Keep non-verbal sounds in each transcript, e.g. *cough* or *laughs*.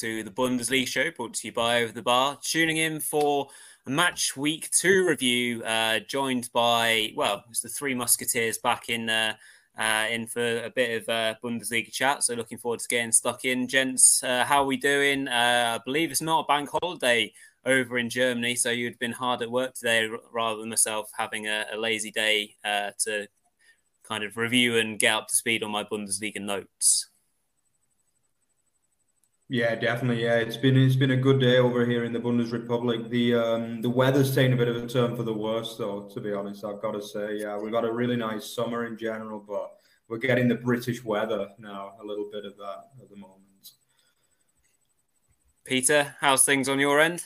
to the Bundesliga show brought to you by Over the Bar. Tuning in for a match week two review, uh, joined by, well, it's the three Musketeers back in uh, uh, in for a bit of uh, Bundesliga chat. So looking forward to getting stuck in. Gents, uh, how are we doing? Uh, I believe it's not a bank holiday over in Germany, so you'd been hard at work today rather than myself having a, a lazy day to kind of review and get up to speed on my Bundesliga notes. Yeah, definitely. Yeah, it's been it's been a good day over here in the Bundesrepublik. The um, the weather's taken a bit of a turn for the worse, though. To be honest, I've got to say, yeah, we've got a really nice summer in general, but we're getting the British weather now. A little bit of that at the moment. Peter, how's things on your end?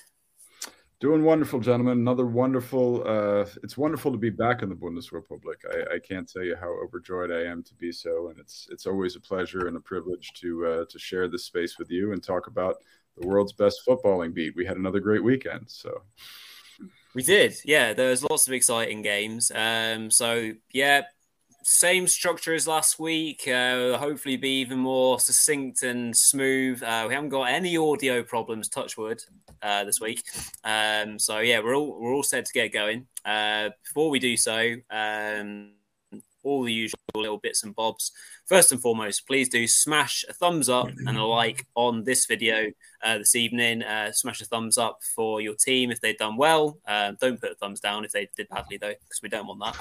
Doing wonderful, gentlemen. Another wonderful. Uh, it's wonderful to be back in the Bundesrepublik. I, I can't tell you how overjoyed I am to be so, and it's it's always a pleasure and a privilege to uh, to share this space with you and talk about the world's best footballing beat. We had another great weekend, so we did. Yeah, there was lots of exciting games. Um, so yeah, same structure as last week. Uh, hopefully, be even more succinct and smooth. Uh, we haven't got any audio problems, touchwood, uh, this week. Um, so yeah, we're all we're all set to get going. Uh, before we do so, um, all the usual little bits and bobs. First and foremost, please do smash a thumbs up and a like on this video uh, this evening. Uh, smash a thumbs up for your team if they've done well. Uh, don't put a thumbs down if they did badly, though, because we don't want that.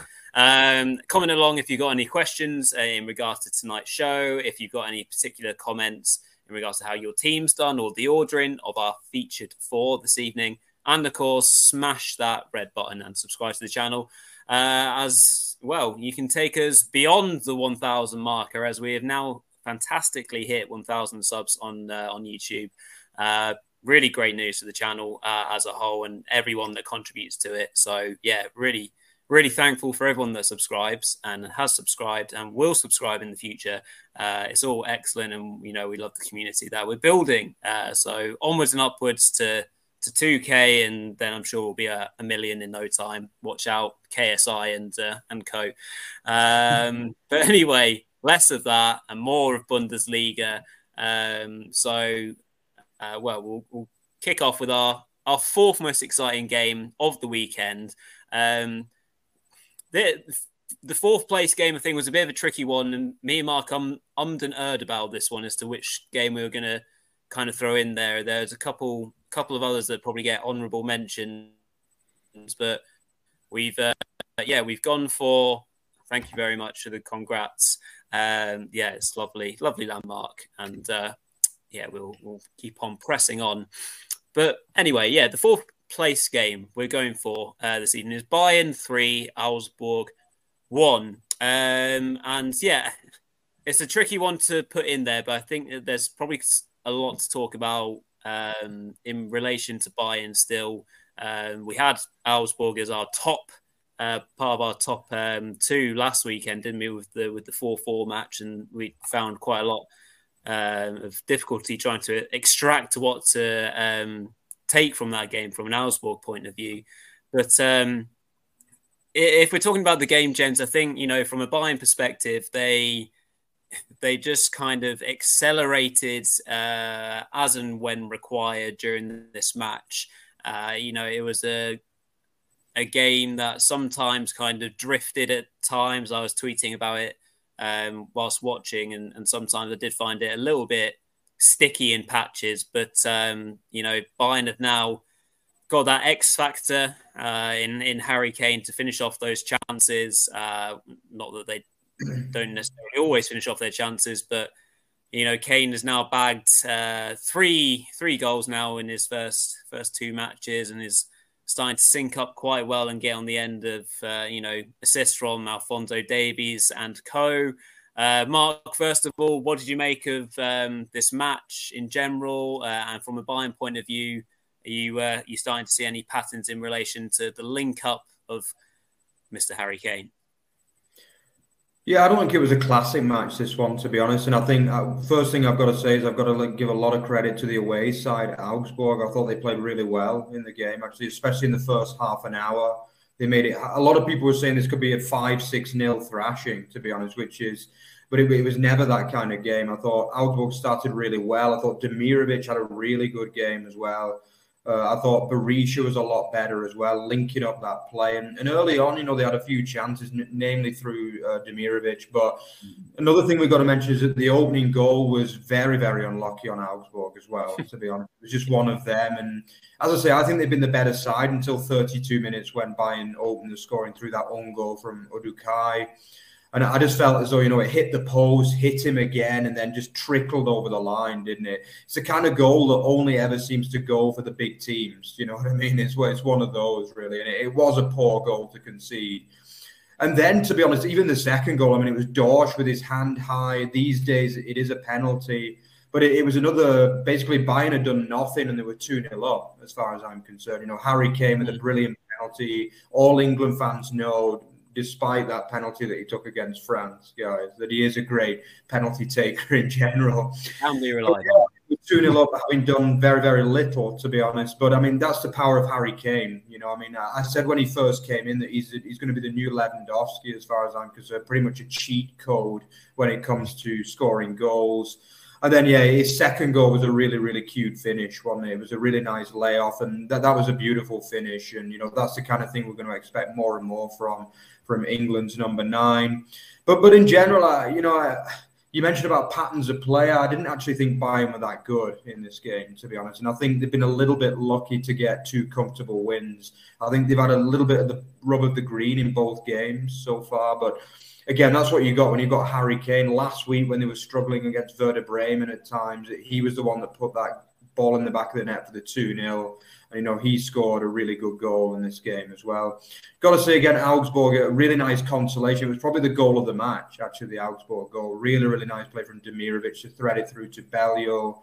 Um, comment along if you've got any questions uh, in regards to tonight's show, if you've got any particular comments in regards to how your team's done or the ordering of our featured four this evening. And of course, smash that red button and subscribe to the channel. Uh, as well, you can take us beyond the 1,000 marker as we have now fantastically hit 1,000 subs on uh, on YouTube. Uh, really great news for the channel uh, as a whole and everyone that contributes to it. So yeah, really really thankful for everyone that subscribes and has subscribed and will subscribe in the future. Uh, it's all excellent, and you know we love the community that we're building. Uh, so onwards and upwards to to 2k, and then I'm sure we'll be a, a million in no time. Watch out, KSI and uh, and co. Um, *laughs* but anyway, less of that and more of Bundesliga. Um, so, uh, well, well, we'll kick off with our our fourth most exciting game of the weekend. Um, the, the fourth place game, I think, was a bit of a tricky one. And me and Mark um, ummed and erred about this one as to which game we were going to kind of throw in there. There's a couple couple of others that probably get honourable mentions, but we've uh, yeah we've gone for. Thank you very much for the congrats. Um, yeah, it's lovely, lovely landmark, and uh, yeah, we'll we'll keep on pressing on. But anyway, yeah, the fourth place game we're going for uh, this evening is Bayern 3, Augsburg 1. Um, and yeah, *laughs* it's a tricky one to put in there, but I think there's probably a lot to talk about um, in relation to Bayern still. Um, we had Augsburg as our top uh, part of our top um, two last weekend, didn't we, with the with the four four match, and we found quite a lot um, of difficulty trying to extract what to um, take from that game from an Augsburg point of view. But um, if we're talking about the game, James, I think you know from a Bayern perspective, they they just kind of accelerated uh, as and when required during this match. Uh, you know, it was a a game that sometimes kind of drifted at times. I was tweeting about it um, whilst watching, and, and sometimes I did find it a little bit sticky in patches. But um, you know, Bayern have now got that X factor uh, in in Harry Kane to finish off those chances. Uh, not that they *clears throat* don't necessarily always finish off their chances, but you know, Kane has now bagged uh, three three goals now in his first first two matches, and is starting to sync up quite well and get on the end of uh, you know assists from Alphonso Davies and co. Uh, Mark, first of all, what did you make of um, this match in general, uh, and from a Bayern point of view? Are you uh, you starting to see any patterns in relation to the link up of Mr. Harry Kane? Yeah, I don't think it was a classic match. This one, to be honest, and I think uh, first thing I've got to say is I've got to like, give a lot of credit to the away side, Augsburg. I thought they played really well in the game, actually, especially in the first half an hour. They made it. A lot of people were saying this could be a five, six nil thrashing, to be honest, which is but it, it, was never that kind of game. I thought Augsburg started really well. I thought Demirovic had a really good game as well. Uh, I thought Berisha was a lot better as well, linking up that play. And, and early on, you know, they had a few chances, n- namely through uh, Demirovic. But another thing we've got to mention is that the opening goal was very, very unlucky on Augsburg as well, to be honest. It was just one of them. And as I say, I think they've been the better side until 32 minutes when Bayern opened the scoring through that own goal from Uduokhai. And I just felt as though, you know, it hit the post, hit him again, and then just trickled over the line, didn't it? It's the kind of goal that only ever seems to go for the big teams. You know what I mean? It's, it's one of those, really. And it, it was a poor goal to concede. And then, to be honest, even the second goal, I mean, it was Dorsch with his hand high. These days, it is a penalty. But it, it was another, basically, Bayern had done nothing and they were 2 0 up, as far as I'm concerned. You know, Harry Kane with a mm. brilliant penalty. All England fans know despite that penalty that he took against France, guys, that he is a great penalty taker *laughs* in general. Can be reliable. Two nil up, having done very, very little, to be honest. But I mean, that's the power of Harry Kane. You know, I mean, I said when he first came in that he's he's going to be the new Lewandowski, as far as I'm concerned. Pretty much a cheat code when it comes to scoring goals. And then, yeah, his second goal was a really, really cute finish, wasn't it? It was a really nice layoff, and that, that was a beautiful finish. And, you know, that's the kind of thing we're going to expect more and more from from England's number nine. But but in general, I, you know, I, you mentioned about patterns of play. I didn't actually think Bayern were that good in this game, to be honest. And I think they've been a little bit lucky to get two comfortable wins. I think they've had a little bit of the rub of the green in both games so far. But again, that's what you got when you got Harry Kane last week when they were struggling against Werder Bremen at times. He was the one that put that ball in the back of the net for the 2 0 you know, he scored a really good goal in this game as well. Got to say again, Augsburg, a really nice consolation. It was probably the goal of the match, actually, the Augsburg goal. Really, really nice play from Demirovic to thread it through to Beljo.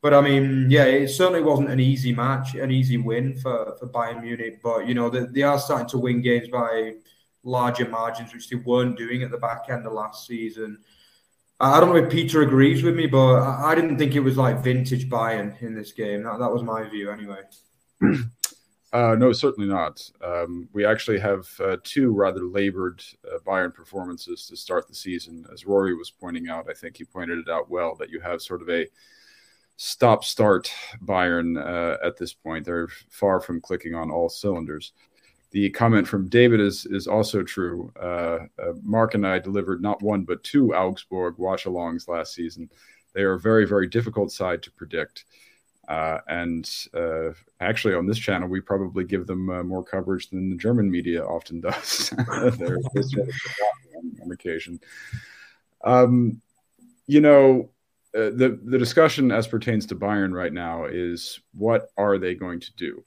But I mean, yeah, it certainly wasn't an easy match, an easy win for, for Bayern Munich. But, you know, they, they are starting to win games by larger margins, which they weren't doing at the back end of last season. I don't know if Peter agrees with me, but I didn't think it was like vintage Bayern in this game. That, that was my view anyway. *clears throat* Uh, no, certainly not. Um, we actually have uh, two rather labored uh, Bayern performances to start the season. As Rory was pointing out, I think he pointed it out well that you have sort of a stop start Bayern uh, at this point. They're far from clicking on all cylinders. The comment from David is is also true. Uh, uh, Mark and I delivered not one but two Augsburg watch alongs last season. They are a very very difficult side to predict. Uh, and uh, actually, on this channel, we probably give them uh, more coverage than the German media often *laughs* does. they're, on, on occasion. Um, you know, uh, the the discussion as pertains to Bayern right now is what are they going to do?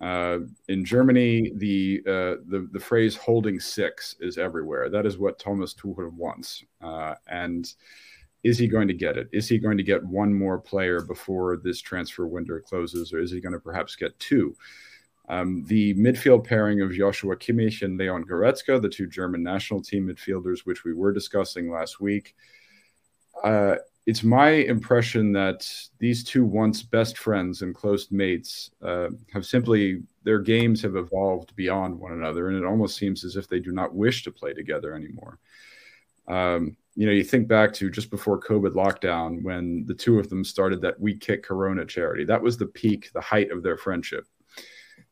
Uh, in Germany, the, uh, the the phrase "holding six is everywhere. That is what Thomas Tuchel wants, and is he going to get it? Is he going to get one more player before this transfer window closes, or is he going to perhaps get two? Um, the midfield pairing of Joshua Kimmich and Leon Goretzka, the two German national team midfielders, which we were discussing last week, uh, it's my impression that these two once best friends and close mates uh, have simply their games have evolved beyond one another, and it almost seems as if they do not wish to play together anymore. Um, you know, you think back to just before COVID lockdown when the two of them started that We Kick Corona charity. That was the peak, the height of their friendship.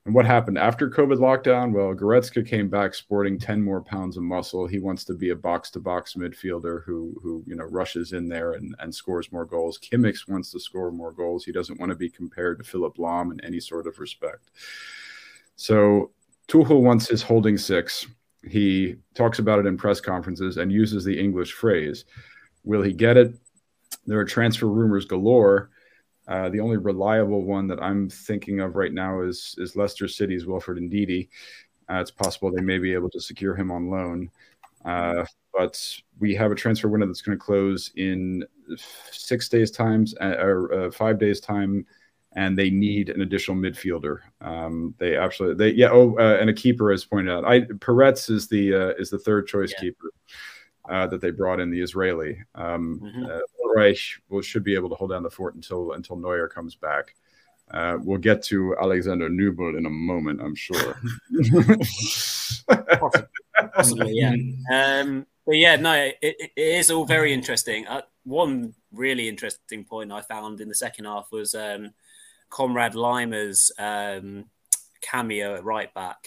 And what happened after COVID lockdown? Well, Goretzka came back sporting 10 more pounds of muscle. He wants to be a box to box midfielder who, who, you know, rushes in there and, and scores more goals. Kimmich wants to score more goals. He doesn't want to be compared to Philipp Lahm in any sort of respect. So Tuchel wants his holding six he talks about it in press conferences and uses the English phrase. Will he get it? There are transfer rumors galore. Uh, the only reliable one that I'm thinking of right now is is Leicester City's Wilfred Ndidi. Uh, it's possible they may be able to secure him on loan. Uh, but we have a transfer window that's going to close in six days times uh, or uh, five days time and they need an additional midfielder. Um, they absolutely, they yeah. Oh, uh, and a keeper, as pointed out, I Peretz is the uh, is the third choice yeah. keeper uh, that they brought in, the Israeli. Um, mm-hmm. Uh, Reich will should be able to hold down the fort until until Neuer comes back. Uh, we'll get to Alexander Nübel in a moment, I'm sure. *laughs* Possibly, yeah. *laughs* Um, but yeah, no, it, it is all very interesting. Uh, one really interesting point I found in the second half was um, Konrad Laimer's um, cameo at right back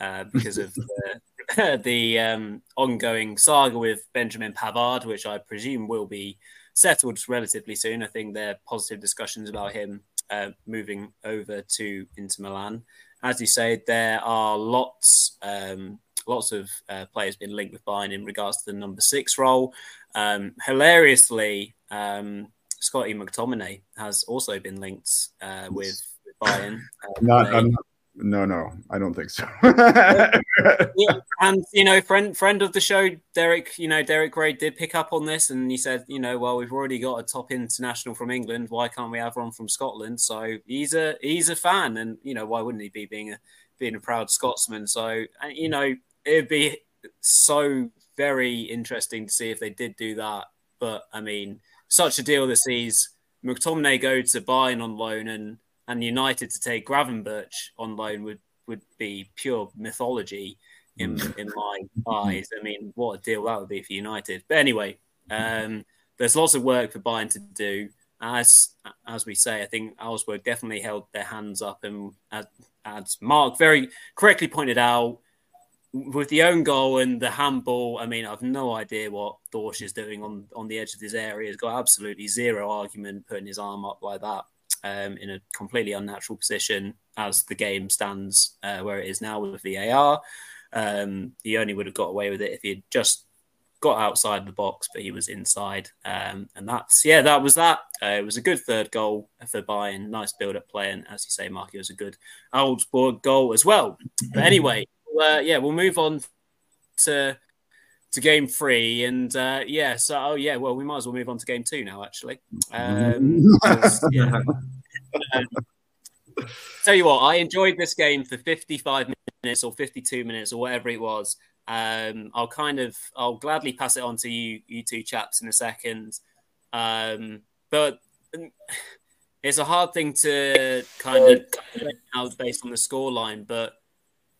uh, because of *laughs* the, *laughs* the um, ongoing saga with Benjamin Pavard, which I presume will be settled relatively soon. I think there are positive discussions about him uh, moving over to Inter Milan. As you say, there are lots, um, lots of uh, players being linked with Bayern in regards to the number six role. Um, hilariously, um, Scotty McTominay has also been linked uh, with, with Bayern. Uh, I'm not no, no, I don't think so. *laughs* yeah, *laughs* and you know, friend friend of the show, Derek, you know, Derek Gray did pick up on this, and he said, you know, well, we've already got a top international from England. Why can't we have one from Scotland? So he's a he's a fan, and you know, why wouldn't he be being a being a proud Scotsman? So uh, you know, it'd be so very interesting to see if they did do that. But I mean, such a deal that sees McTominay go to Bayern on loan and and United to take Gravenberch on loan would would be pure mythology in hmm. in my eyes. I mean, what a deal that would be for United. But anyway, um, there's lots of work for Bayern to do. As as we say, I think Augsburg definitely held their hands up, and as, as Mark very correctly pointed out, with the own goal and the handball, I mean, I've no idea what Dorsch is doing on, on the edge of his area. He's got absolutely zero argument putting his arm up like that um, in a completely unnatural position as the game stands uh, where it is now with VAR. Um, he only would have got away with it if he had just got outside the box, but he was inside. Um, and that's, yeah, that was that. Uh, it was a good third goal for Bayern. Nice build up play. And as you say, Mark, it was a good Augsburg goal as well. But anyway, *clears throat* uh, yeah, we'll move on to to game three. And uh, yeah, so oh yeah, well we might as well move on to game two now. Actually, um, *laughs* yeah. um, tell you what, I enjoyed this game for 55 minutes or 52 minutes or whatever it was. Um, I'll kind of, I'll gladly pass it on to you, you two chaps in a second. Um, but it's a hard thing to kind of out based on the scoreline. But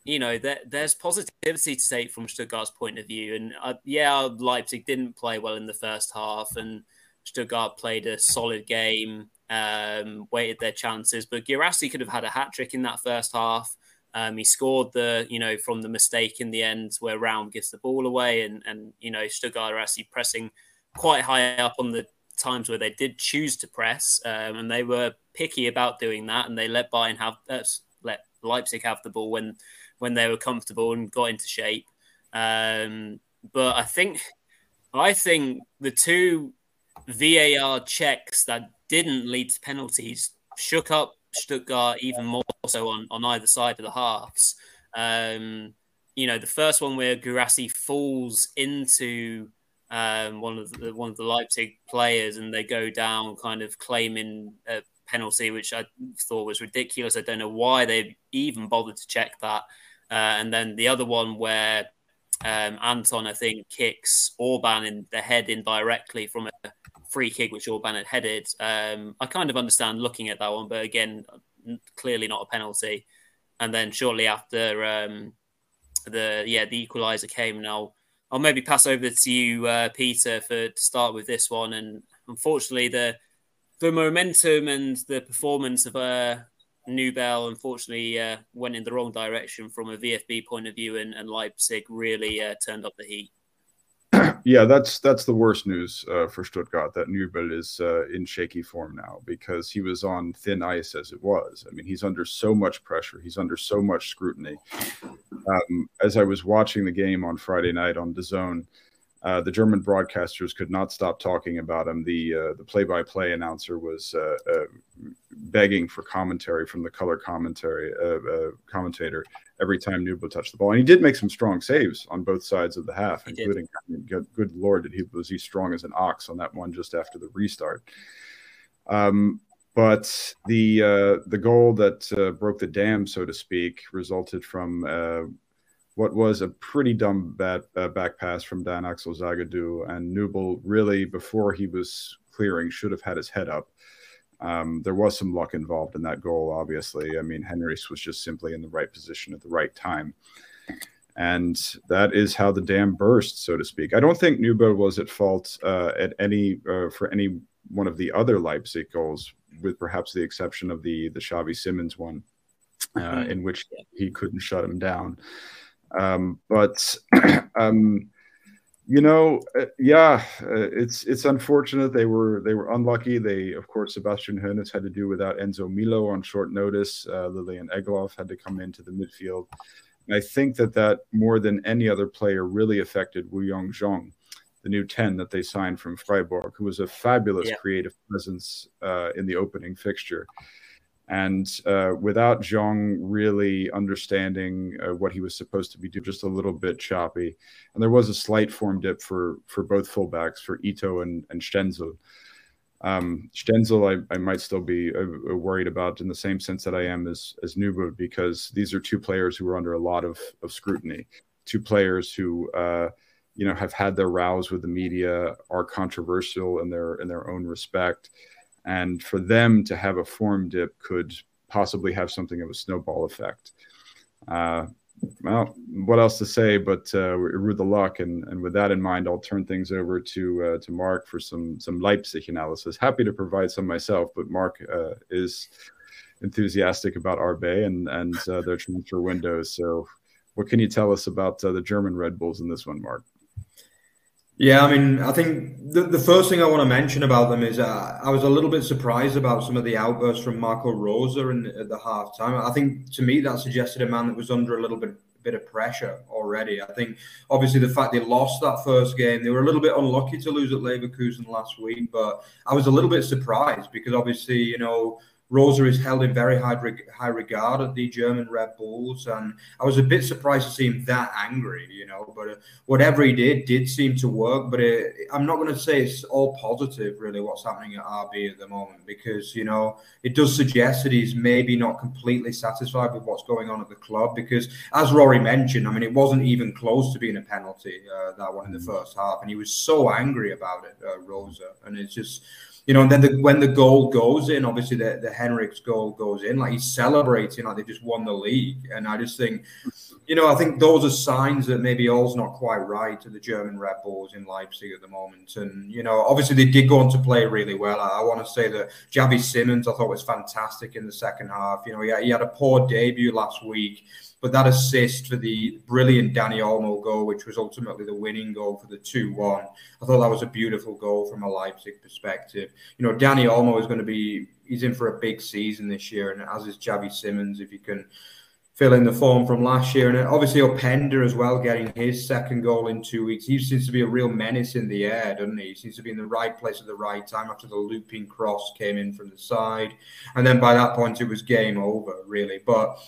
you know, there, there's positivity to take from Stuttgart's point of view. And uh, yeah, Leipzig didn't play well in the first half, and Stuttgart played a solid game, um, waited their chances. But Guirassy could have had a hat trick in that first half. Um, he scored the, you know, from the mistake in the end where Raum gives the ball away, and and you know Stuttgart are actually pressing quite high up on the times where they did choose to press, um, and they were picky about doing that, and they let Bayern have uh, let Leipzig have the ball when when they were comfortable and got into shape. Um, but I think I think the two VAR checks that didn't lead to penalties shook up Stuttgart even more so on, on either side of the halves. Um, you know, the first one where Guirassy falls into um, one of the one of the Leipzig players and they go down, kind of claiming a penalty, which I thought was ridiculous. I don't know why they even bothered to check that. Uh, and then the other one where um, Anton, I think, kicks Orban in the head indirectly from a free kick which Orban had headed. Um, I kind of understand looking at that one, but again, clearly not a penalty. And then shortly after um, the yeah the equaliser came, and I'll I'll maybe pass over to you, uh, Peter, for to start with this one. And unfortunately, the the momentum and the performance of uh, Nübel unfortunately uh, went in the wrong direction from a VFB point of view, and, and Leipzig really uh, turned up the heat. *clears throat* yeah, that's that's the worst news uh, for Stuttgart. That Nübel is uh, in shaky form now because he was on thin ice as it was. I mean, he's under so much pressure. He's under so much scrutiny. Um, as I was watching the game on Friday night on DAZN, uh, the German broadcasters could not stop talking about him. The uh, the play-by-play announcer was uh, uh begging for commentary from the color commentary uh, uh, commentator every time Nübel touched the ball, and he did make some strong saves on both sides of the half, he including good, good, lord, did he was he strong as an ox on that one just after the restart. Um, but the the goal that broke the dam, so to speak, resulted from what was a pretty dumb bad, uh, back pass from Dan Axel Zagadou. And Nübel really, before he was clearing, should have had his head up. Um, there was some luck involved in that goal, obviously. I mean, Henrichs was just simply in the right position at the right time. and that is how the dam burst, so to speak. I don't think Nübel was at fault uh, at any uh, for any one of the other Leipzig goals, with perhaps the exception of the the Xavi Simons one, uh, mm-hmm. in which he couldn't shut him down. Um, but *clears throat* um, you know, uh, yeah, uh, it's it's unfortunate they were they were unlucky. They, of course, Sebastian Hoeneß had to do without Enzo Millot on short notice. Uh, Lilian Egloff had to come into the midfield. And I think that that more than any other player really affected Woo-yeong Jeong, the new ten that they signed from Freiburg, who was a fabulous yeah. creative presence uh, in the opening fixture. And uh, without Jeong really understanding uh, what he was supposed to be doing, just a little bit choppy. And there was a slight form dip for for both fullbacks, for Ito and, and Stenzel. Um, Stenzel, I, I, might still be uh, worried about in the same sense that I am as as Nübel, because these are two players who are under a lot of, of scrutiny. Two players who, uh, you know, have had their rows with the media, are controversial in their in their own respect and for them to have a form dip could possibly have something of a snowball effect. Uh, well, what else to say? But uh, we're the luck, and, and with that in mind, I'll turn things over to uh, to Mark for some some Leipzig analysis. Happy to provide some myself, but Mark uh, is enthusiastic about RB and and uh, their transfer windows. So, what can you tell us about uh, the German Red Bulls in this one, Mark? Yeah, I mean, I think the, the first thing I want to mention about them is uh, I was a little bit surprised about some of the outbursts from Marco Rose in, at the half time. I think to me that suggested a man that was under a little bit bit of pressure already. I think obviously the fact they lost that first game, they were a little bit unlucky to lose at Leverkusen last week, but I was a little bit surprised because obviously, you know, Rose is held in very high, high regard at the German Red Bulls, and I was a bit surprised to see him that angry, you know. But uh, whatever he did, did seem to work. But it, I'm not going to say it's all positive, really, what's happening at RB at the moment, because you know it does suggest that he's maybe not completely satisfied with what's going on at the club. Because as Rory mentioned, I mean, it wasn't even close to being a penalty uh, that one in the mm. first half, and he was so angry about it, uh, Rose, and it's just you know, and then the, when the goal goes in, obviously the, the Henrichs goal goes in, like he's celebrating like they just won the league. And I just think, you know, I think those are signs that maybe all's not quite right to the German Red Bulls in Leipzig at the moment. And, you know, obviously they did go on to play really well. I, I want to say that Xavi Simons, I thought was fantastic in the second half. You know, he, he had a poor debut last week but that assist for the brilliant Dani Olmo goal, which was ultimately the winning goal for the 2 1, I thought that was a beautiful goal from a Leipzig perspective. You know, Dani Olmo is going to be, he's in for a big season this year, and as is Xavi Simons, if you can fill in the form from last year. And obviously, Openda as well, getting his second goal in two weeks. He seems to be a real menace in the air, doesn't he? He seems to be in the right place at the right time after the looping cross came in from the side. And then by that point, it was game over, really. But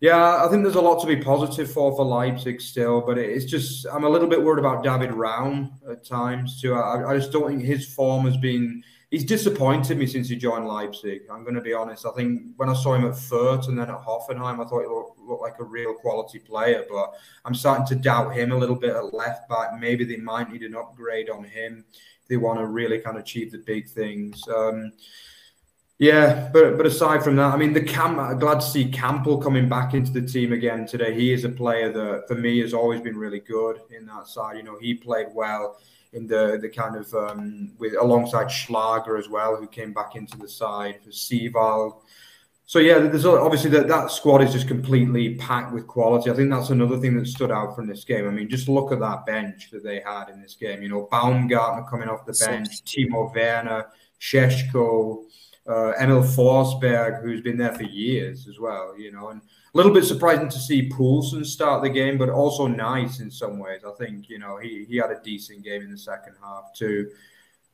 yeah, I think there's a lot to be positive for for Leipzig still, but it's just I'm a little bit worried about David Raum at times too. I, I just don't think his form has been. He's disappointed me since he joined Leipzig. I'm going to be honest. I think when I saw him at Fürth and then at Hoffenheim, I thought he looked, looked like a real quality player. But I'm starting to doubt him a little bit at left back. Maybe they might need an upgrade on him if they want to really kind of achieve the big things. Um, yeah, but but aside from that, I mean, the Camp. Glad to see Kampl coming back into the team again today. He is a player that, for me, has always been really good in that side. You know, he played well in the the kind of um, with alongside Schlager as well, who came back into the side for Seiwald. So yeah, there's obviously that that squad is just completely packed with quality. I think that's another thing that stood out from this game. I mean, just look at that bench that they had in this game. You know, Baumgartner coming off the bench, Timo Werner, Šeško, uh, Emil Forsberg, who's been there for years as well, you know, and little bit surprising to see Poulsen start the game, but also nice in some ways. I think, you know, he, he had a decent game in the second half too.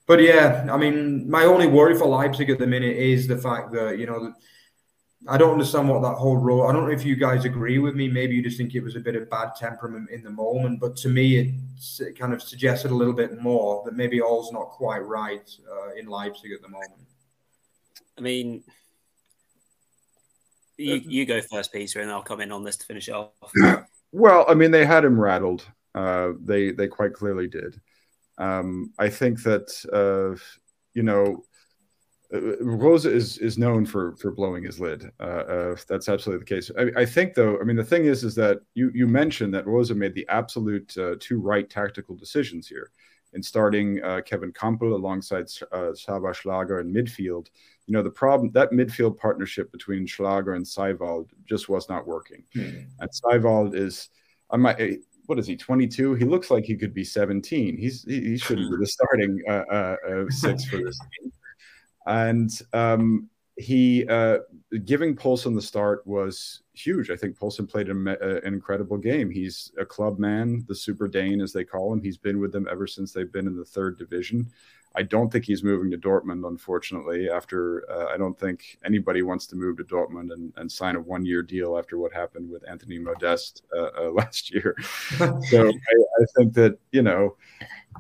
But yeah, I mean, my only worry for Leipzig at the minute is the fact that, you know, I don't understand what that whole role. I don't know if you guys agree with me. Maybe you just think it was a bit of bad temperament in the moment. But to me, it kind of suggested a little bit more that maybe all's not quite right uh, in Leipzig at the moment. I mean, you, you go first, Peter, and I'll come in on this to finish it off. *clears throat* Well, I mean, they had him rattled. Uh, they they quite clearly did. Um, I think that uh, you know uh, Rose is is known for for blowing his lid. Uh, uh, that's absolutely the case. I, I, think, though, I mean, the thing is, is that you you mentioned that Rose made the absolute uh, two right tactical decisions here in starting uh, Kevin Kampl alongside uh, Xaver Schlager in midfield. You know, the problem that midfield partnership between Schlager and Seiwald just was not working. Mm-hmm. And Seiwald is, I might, eh, what is he, 22? He looks like he could be 17. He's he, he shouldn't be the starting uh, uh, six for this *laughs* team and um, he uh, giving Poulsen the start was huge. I think Poulsen played an, an incredible game. He's a club man, the Super Dane as they call him. He's been with them ever since they've been in the third division. I don't think he's moving to Dortmund, unfortunately. After uh, I don't think anybody wants to move to Dortmund and, and sign a one-year deal after what happened with Anthony Modeste uh, uh, *laughs* last year. *laughs* so I, I, think that you know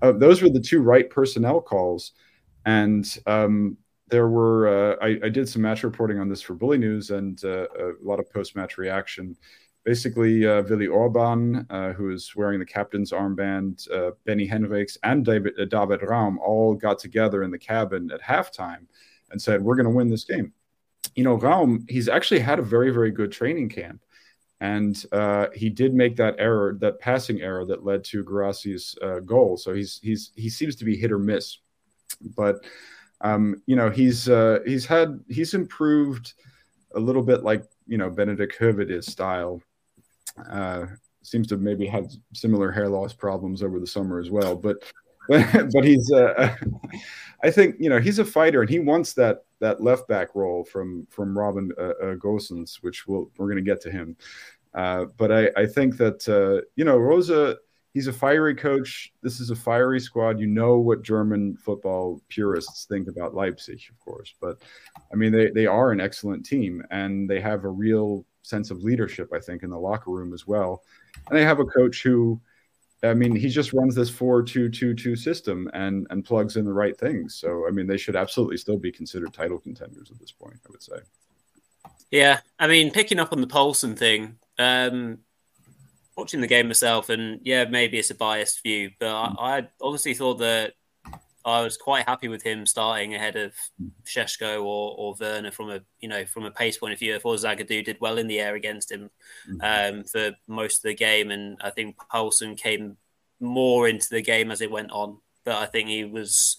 uh, those were the two right personnel calls, and um, there were uh, I, I, did some match reporting on this for Bulinews and uh, a lot of post match reaction. Basically, uh, Willi Orban, uh, who is wearing the captain's armband, uh, Benny Henrichs, and David, uh, David Raum all got together in the cabin at halftime and said, "We're going to win this game." You know, Raum, he's actually had a very, very good training camp, and he did make that error, that passing error that led to Guirassy's goal. So he's he's he seems to be hit or miss, but um, you know, he's uh, he's had he's improved a little bit like you know Benedikt Höwedes style. Uh, seems to maybe have similar hair loss problems over the summer as well, but *laughs* but he's uh, *laughs* I think you know he's a fighter and he wants that that left back role from from Robin uh, uh, Gosens, which we'll, we're going to get to him. Uh, but I, I think that uh, you know Rose he's a fiery coach. This is a fiery squad. You know what German football purists think about Leipzig, of course. But I mean, they, they are an excellent team and they have a real sense of leadership, I think, in the locker room as well. And they have a coach who, I mean, he just runs this 4 2 2 2 system and, and plugs in the right things. So, I mean, they should absolutely still be considered title contenders at this point, I would say. Yeah. I mean, picking up on the Poulsen thing, um, watching the game myself, and yeah, maybe it's a biased view, but I, I honestly thought that I was quite happy with him starting ahead of Šeško or, or Werner from a you know from a pace point of view. I thought Zagadou did well in the air against him mm-hmm. um, for most of the game, and I think Poulsen came more into the game as it went on. But I think he was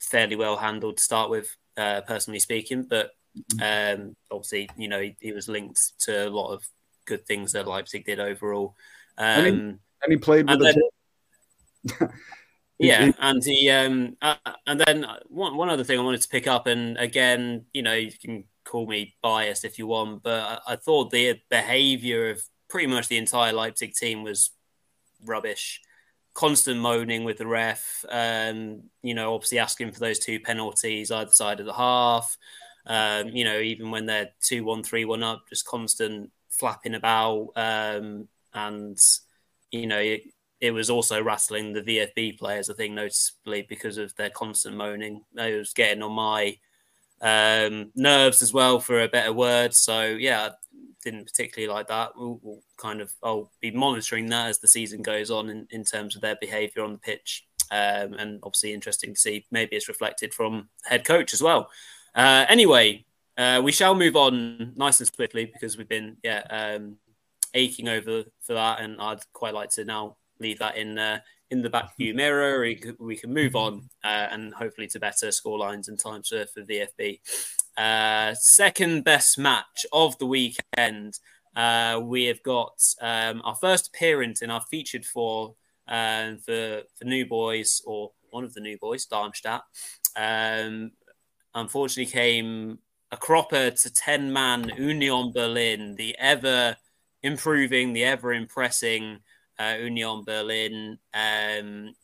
fairly well handled to start with, uh, personally speaking. But mm-hmm. um, obviously, you know, he, he was linked to a lot of good things that Leipzig did overall. Um, and, he, and he played with then, *laughs* yeah, and he um, uh, and then one one other thing I wanted to pick up, and again, you know, you can call me biased if you want, but I, I thought the behaviour of pretty much the entire Leipzig team was rubbish. Constant moaning with the ref, um, you know, obviously asking for those two penalties either side of the half. Um, you know, even when they're two one, three one up, just constant flapping about, um, and you know it, it, was also rattling the VFB players. I think noticeably because of their constant moaning. It was getting on my um, nerves as well, for a better word. So yeah, I didn't particularly like that. We'll, we'll, kind of I'll be monitoring that as the season goes on in, in terms of their behaviour on the pitch. Um, and obviously interesting to see maybe it's reflected from head coach as well. Uh, anyway, uh, we shall move on nice and swiftly because we've been yeah um, aching over for that, and I'd quite like to now leave that in uh, in the back view mirror. We, we can move on uh, and hopefully to better score lines and times for, for VFB. Uh, second best match of the weekend. Uh, we have got um, our first appearance in our featured four um, for for new boys or one of the new boys, Darmstadt. Um, unfortunately, came a cropper to 10 man Union Berlin, the ever improving, the ever impressing uh, Union Berlin. Um,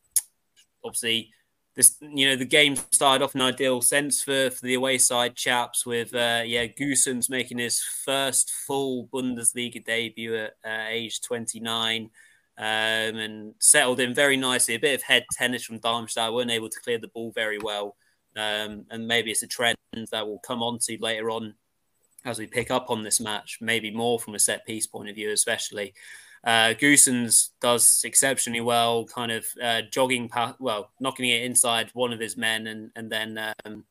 obviously, this you know the game started off in ideal sense for, for the away side chaps with uh, yeah Gosens making his first full Bundesliga debut at uh, age 29 um, and settled in very nicely. A bit of head tennis from Darmstadt, weren't able to clear the ball very well. Um, and maybe it's a trend that we'll come on to later on as we pick up on this match, maybe more from a set piece point of view, especially. Uh, Gosens does exceptionally well, kind of uh, jogging past, well, knocking it inside one of his men, and and then um,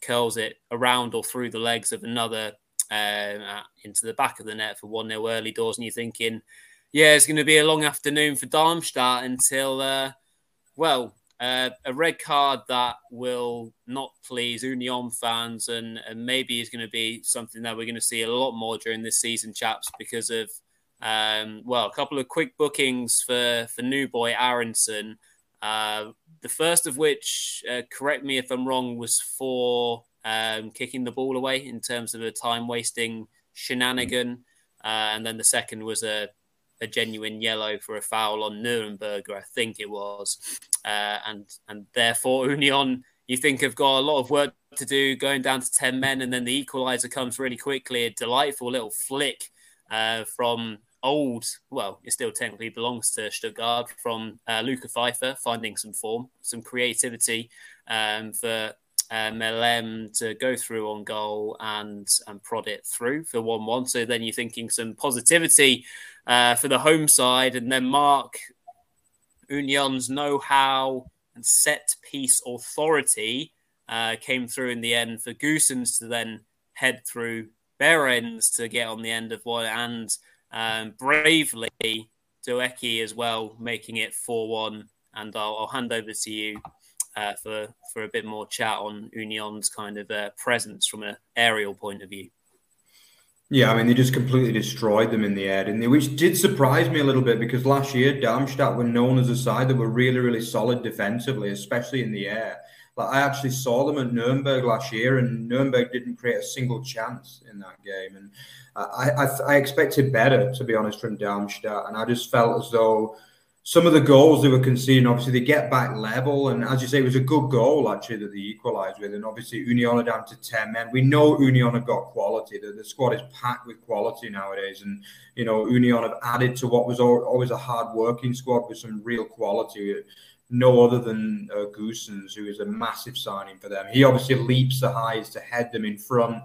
curls it around or through the legs of another um, into the back of the net for 1 0 early doors. And you're thinking, yeah, it's going to be a long afternoon for Darmstadt until, uh, well, uh, a red card that will not please Union fans and, and maybe is going to be something that we're going to see a lot more during this season, chaps, because of, um, well, a couple of quick bookings for, for new boy Aaronson. Uh, the first of which, uh, correct me if I'm wrong, was for um, kicking the ball away in terms of a time wasting shenanigan. Uh, and then the second was a, a genuine yellow for a foul on Nürnberger, I think it was. Uh, and and therefore, *laughs* Union, you think have got a lot of work to do going down to 10 men. And then the equaliser comes really quickly. A delightful little flick uh, from old, well, it still technically belongs to Stuttgart from uh, Luca Pfeiffer, finding some form, some creativity um, for uh, Mehlem to go through on goal and and prod it through for one one. So then you're thinking some positivity uh, for the home side, and then Mark Union's know-how and set piece authority uh, came through in the end for Gosens to then head throh Behrens to get on the end of one, and um, bravely Doekhi as well, making it 4 1. And I'll, I'll hand over to you uh, for for a bit more chat on Union's kind of uh, presence from an aerial point of view. Yeah, I mean they just completely destroyed them in the air, and which did surprise me a little bit because last year Darmstadt were known as a side that were really, really solid defensively, especially in the air. Like I actually saw them at Nuremberg last year, and Nuremberg didn't create a single chance in that game. And I, I, I expected better, to be honest, from Darmstadt, and I just felt as though some of the goals they were conceding, obviously they get back level, and as you say, it was a good goal actually that they equalised with, and obviously Union are down to ten men. We know Union have got quality. The, the squad is packed with quality nowadays, and you know Union have added to what was always a hard-working squad with some real quality. No other than uh, Gosens, who is a massive signing for them. He obviously leaps the highs to head them in front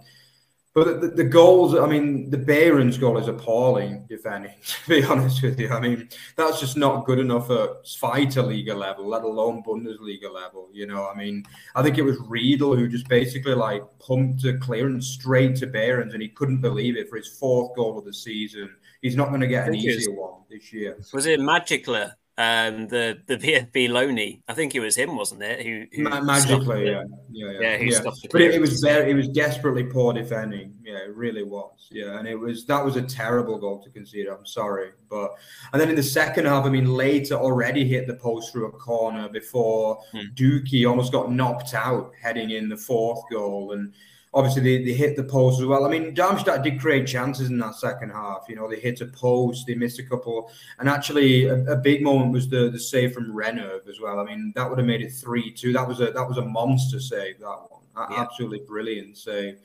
but the, the, goals, I mean, the Behrens goal is appalling defending, *laughs* to be honest with you. I mean, that's just not good enough at Zweite level, let alone Bundesliga level. You know, I mean, I think it was Riedl who just basically like pumped a clearance straight to Behrens and he couldn't believe it for his fourth goal of the season. He's not going to get an easier one this year. Was it Maglica um, the the VFB Loney. I think it was him, wasn't it? Who, who magically, yeah, yeah, yeah. yeah, yeah. But it, it, was very, it was desperately poor defending. Yeah, it really was. Yeah, and it was that was a terrible goal to concede. I'm sorry, but and then in the second half, I mean, later already hit the post through a corner before hmm. Doekhi almost got knocked out heading in the fourth goal and obviously they, they hit the post as well. I mean, Darmstadt did create chances in that second half. You know, they hit a post, they missed a couple, and actually a, a big moment was the the save from Rønnow as well. I mean, that would have made it three two. That was a that was a monster save. That one, yeah. absolutely brilliant save.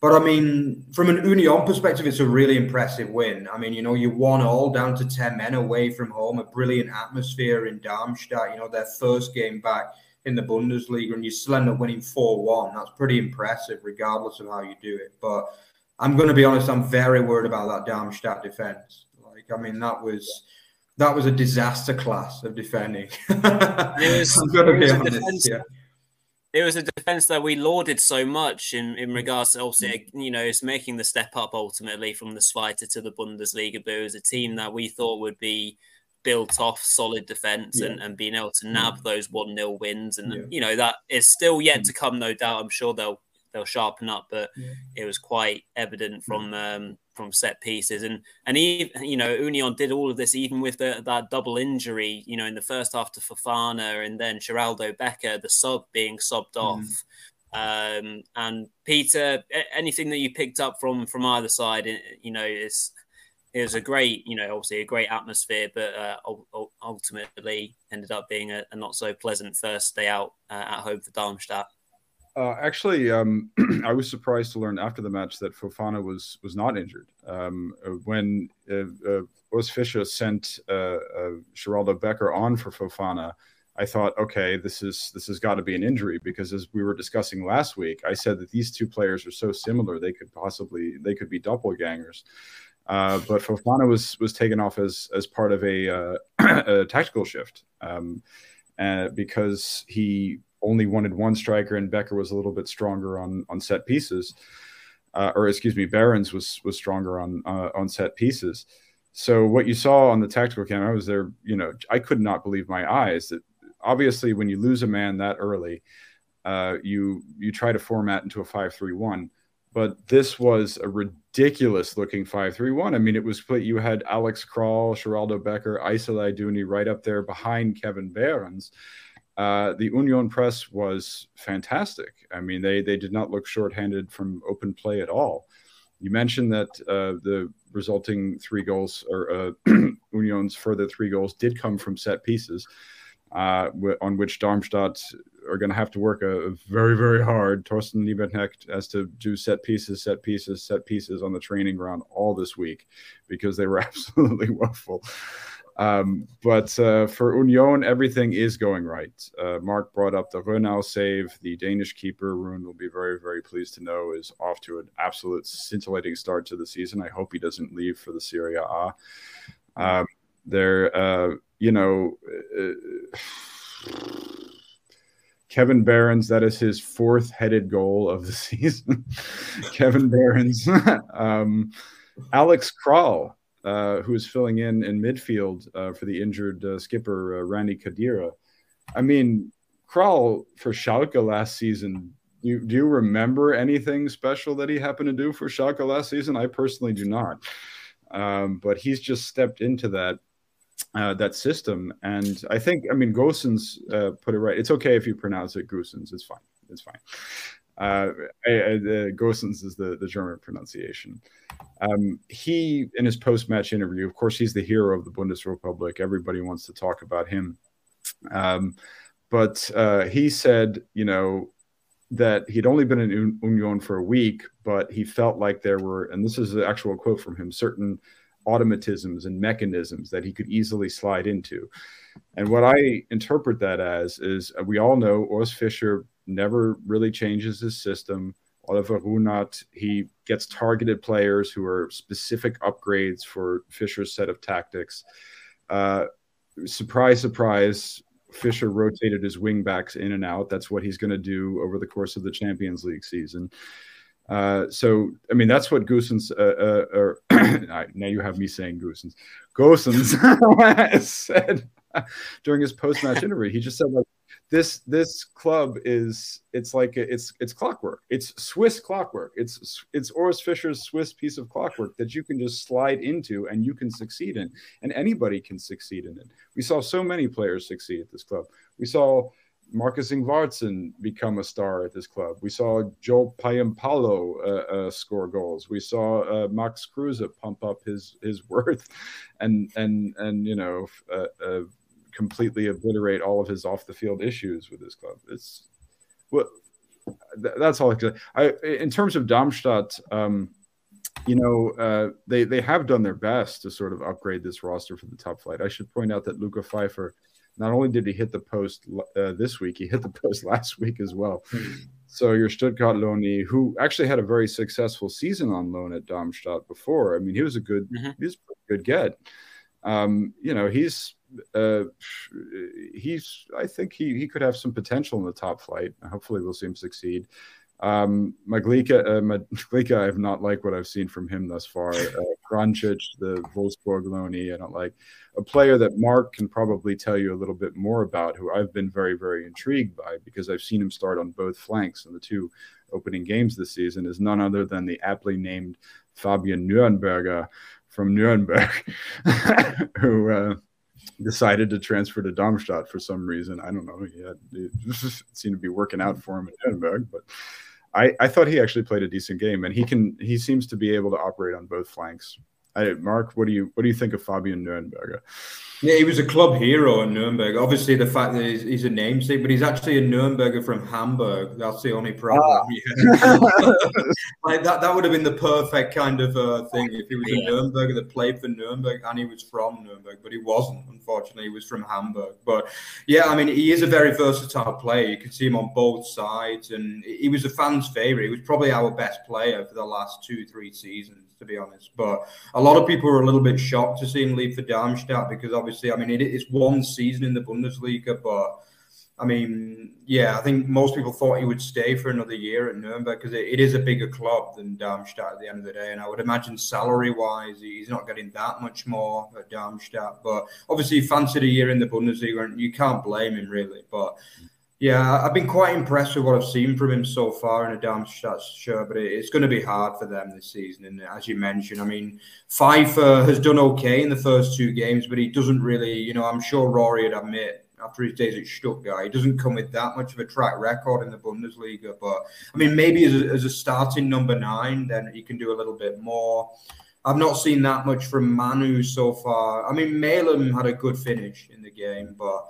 But I mean, from an Union perspective, it's a really impressive win. I mean, you know, you won all down to 10 men away from home, a brilliant atmosphere in Darmstadt, you know, their first game back in the Bundesliga and you still end up winning 4 1. That's pretty impressive, regardless of how you do it. But I'm going to be honest, I'm very worried about that Darmstadt defense. Like, I mean, that was. That was a disaster class of defending. *laughs* it was, I'm going to be honest. Defense, yeah it was a defense that we lauded so much in, in regards to obviously, you know, it's making the step up ultimately from the Zweite to the Bundesliga. But it was a team that we thought would be built off solid defense yeah. and, and being able to nab those one 0 wins, and yeah. you know that is still yet to mm. come. No doubt, I'm sure they'll they'll sharpen up, but yeah. it was quite evident from um, from set pieces, and and even you know Union did all of this even with the, that double injury, you know, in the first half to Fofana, and then Sheraldo Becker, the sub being subbed mm. off. Um, and Peter, anything that you picked up from from either side, you know, is it was a great, you know, obviously a great atmosphere, but uh, ultimately ended up being a, a, not so pleasant first day out uh, at home for Darmstadt. Uh, actually, um, *clears throat* I was surprised to learn after the match that Fofana was was not injured. Um, when uh, uh, Fischer sent uh, uh, Sheraldo Becker on for Fofana, I thought, okay, this is this has got to be an injury because as we were discussing last week, I said that these two players are so similar they could possibly they could be doppelgangers. Uh, but Fofana was was taken off as as part of a, uh, *clears throat* a tactical shift um, uh, because he only wanted one striker, and Becker was a little bit stronger on on set pieces, uh, or excuse me, Behrens was was stronger on uh, on set pieces. So what you saw on the tactical camera was there. You know, I could not believe my eyes. That obviously, when you lose a man that early, uh, you you try to format into a five three one but this was a ridiculous looking 5-3-1. I mean, it was you had Alex Kral, Sheraldo Becker, Aïssa Laïdouni right up there behind Kevin Behrens. Uh, the Union press was fantastic. I mean, they they did not look shorthanded from open play at all. You mentioned that uh, the resulting three goals or uh, *clears throat* Union's further three goals did come from set pieces, uh, on which Darmstadt are going to have to work a, a, very, very hard. Torsten Lieberknecht has to do set pieces, set pieces, set pieces on the training ground all this week because they were *laughs* absolutely woeful. Um, but uh, for Union, everything is going right. Uh, Mark brought up the Rønnow save. The Danish keeper, Rønnow, will be very, very pleased to know is off to an absolute scintillating start to the season. I hope he doesn't leave for the Serie A. Um, there, uh, you know, uh, Kevin Behrens, that is his fourth headed goal of the *laughs* season. Kevin Behrens. *laughs* um, Alex Kral, uh, who is filling in in midfield uh, for the injured uh, skipper uh, Rani Khedira. I mean, Kral for Schalke last season. You, do you remember anything special that he happened to do for Schalke last season? I personally do not. Um, but he's just stepped into that uh, that system. And I think, I mean, Gosens uh, put it right. It's okay if you pronounce it Gosens. It's fine. It's fine. Uh, I, I, Gosens is the, the German pronunciation. Um, he, in his post match interview, of course, he's the hero of the Bundesrepublik. Everybody wants to talk about him. Um, but uh, he said, you know, that he'd only been in Union for a week, but he felt like there were, and this is an actual quote from him, certain automatisms and mechanisms that he could easily slide into. And what I interpret that as is uh, we all know Urs Fischer never really changes his system. Oliver Ruhnert, he gets targeted players who are specific upgrades for Fischer's set of tactics. Uh, surprise, surprise, Fischer rotated his wingbacks in and out. That's what he's going to do over the course of the Champions League season. Uh, so, I mean, that's what Goosens, uh, uh, *clears throat* now you have me saying Goosens, Gosens *laughs* said during his post-match interview. He just said, like, this this club is it's like it's it's clockwork. It's Swiss clockwork. It's it's Urs Fischer's Swiss piece of clockwork that you can just slide into and you can succeed in, and anybody can succeed in it. We saw so many players succeed at this club. We saw Marcus Ingvartsen become a star at this club. We saw Joe Pohjanpalo uh, uh, score goals. We saw uh, Max Kruse pump up his his *laughs* worth, and and and you know uh, uh, completely obliterate all of his off the field issues with this club. It's well, th- that's all I can say. I in terms of Darmstadt. Um, you know, uh, they they have done their best to sort of upgrade this roster for the top flight. I should point out that Luca Pfeiffer not only did he hit the post uh, this week, he hit the *laughs* post last week as well. Mm-hmm. So your Stuttgart loanee, who actually had a very successful season on loan at Darmstadt before. I mean, he was a good, mm-hmm. he was a good get. Um, you know, he's uh, he's. I think he he could have some potential in the top flight. Hopefully, we'll see him succeed. Um, Maglica, uh, *laughs* Maglica, I have not liked what I've seen from him thus far. Uh, the Wolfsburg loanee, I don't like. A player that Mark can probably tell you a little bit more about, who I've been very, very intrigued by because I've seen him start on both flanks in the two opening games this season, is none other than the aptly named Fabian Nürnberger from Nuremberg, *laughs* who uh, decided to transfer to Darmstadt for some reason. I don't know. He had, it *laughs* seemed to be working out for him in Nuremberg, but I, I thought he actually played a decent game, and he can he seems to be able to operate on both flanks. I, Mark, what do you what do you think of Fabian Nürnberger? Yeah, he was a club hero in Nuremberg. Obviously, the fact that he's, he's, a namesake, but he's actually a Nuremberger from Hamburg. That's the only problem. Ah. *laughs* Like that, that would have been the perfect kind of uh, thing if he was yeah. a Nuremberger that played for Nuremberg and he was from Nuremberg, but he wasn't. Unfortunately, he was from Hamburg. But yeah, I mean, he is a very versatile player. You can see him on both sides, and he was a fan's favorite. He was probably our best player for the last two, three seasons to be honest. But a lot of people were a little bit shocked to see him leave for Darmstadt because obviously, I mean, it is one season in the Bundesliga, but I mean, yeah, I think most people thought he would stay for another year at Nuremberg because it, it is a bigger club than Darmstadt at the end of the day. And I would imagine salary wise, he's not getting that much more at Darmstadt. But obviously, he fancied a year in the Bundesliga, and you can't blame him really. But yeah, I've been quite impressed with what I've seen from him so far in a Darmstadt shirt, but it's going to be hard for them this season. And as you mentioned, I mean, Pfeiffer uh, has done okay in the first two games, but he doesn't really, you know, I'm sure Rory would admit after his days at Stuttgart. He doesn't come with that much of a track record in the Bundesliga. But I mean, maybe as a, as a starting number nine, then he can do a little bit more. I've not seen that much from Manu so far. I mean, Mehlem had a good finish in the game, but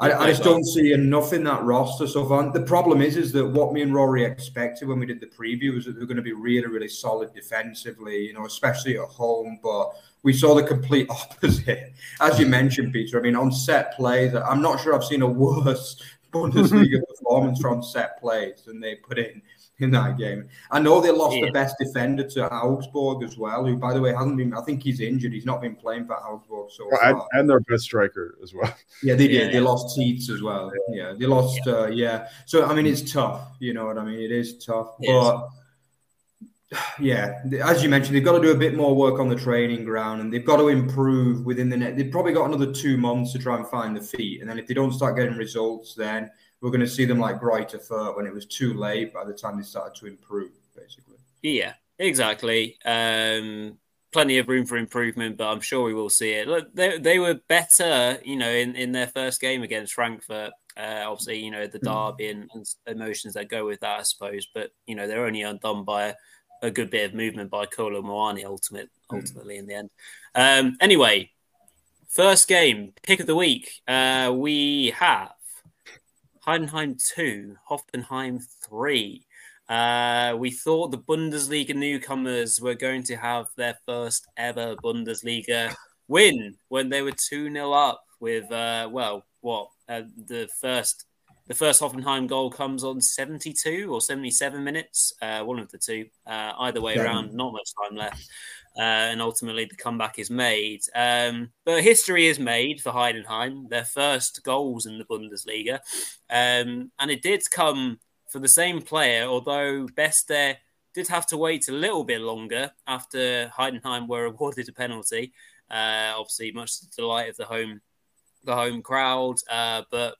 I, I, just don't uh, see enough in that roster so far. The problem is, is that what me and Rory expected when we did the preview was that they're going to be really, really solid defensively, you know, especially at home. But we saw the complete *laughs* opposite. As you mentioned, Peter, I mean, on set plays, I'm not sure I've seen a worse *laughs* Bundesliga *laughs* performance from set plays than they put in in that game. I know they lost yeah. the best defender to Augsburg as well, who, by the way, hasn't been. I think he's injured. He's not been playing for Augsburg so well, far. And, their best striker as well. *laughs* Yeah, they did. Yeah, they lost Tietz as well. Yeah, they lost. Uh, yeah. So I mean, it's tough. You know what I mean? It is tough, it but. Is yeah, as you mentioned, they've got to do a bit more work on the training ground, and they've got to improve within the net. They've probably got another two months to try and find the feet, and then if they don't start getting results, then we're going to see them like Greuther Fürth when it was too late by the time they started to improve, basically. Yeah, exactly. Um, plenty of room for improvement, but I'm sure we will see it. Look, they, they were better, you know, in, in their first game against Frankfurt. Uh, obviously, you know, the hmm. derby and, and, emotions that go with that, I suppose. But, you know, they're only undone by a, a good bit of movement by Kolo Muani ultimate, hmm. ultimately in the end. Um, anyway, first game, pick of the week. Uh, we have Heidenheim 2, Hoffenheim 3. Uh, we thought the Bundesliga newcomers were going to have their first ever Bundesliga win when they were 2 0 up with, uh, well, what? Uh, the first the first Hoffenheim goal comes on 72 or 77 minutes, uh, one of the two. Uh, either way yeah. around, not much time left. Uh, and ultimately, the comeback is made. Um, but history is made for Heidenheim, their first goals in the Bundesliga. Um, and it did come for the same player, although Beste did have to wait a little bit longer after Heidenheim were *laughs* awarded a penalty. Uh, obviously, much to the delight of the home the home crowd. Uh, but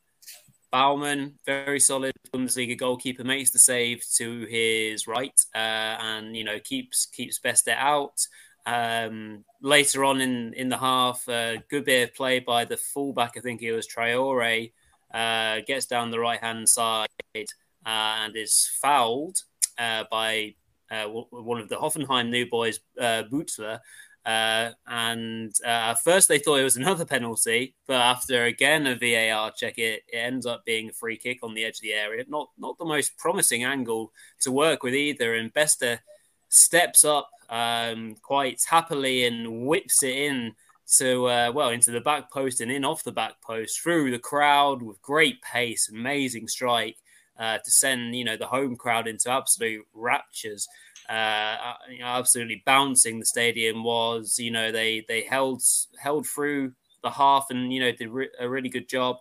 Baumann, very solid Bundesliga goalkeeper, makes the save to his right, uh, and you know keeps keeps Beste out. Um, later on in in the half, uh, good bit of play by the fullback. I think it was Traore. Uh, gets down the right hand side uh, and is fouled uh, by uh, one of the Hoffenheim new boys, Bülter, uh, and uh, at first they thought it was *laughs* another penalty, but after again a VAR check, it, it ends up being a free kick on the edge of the area. Not not the most promising angle to work with either. And Beste steps up um, quite happily and whips it in to uh, well into the back post and in off the back post through the crowd with great pace, amazing strike uh, to send you know the home crowd into absolute raptures uh, you know, absolutely bouncing the stadium was. You know, they they held held through the half and you know did re- a really good job.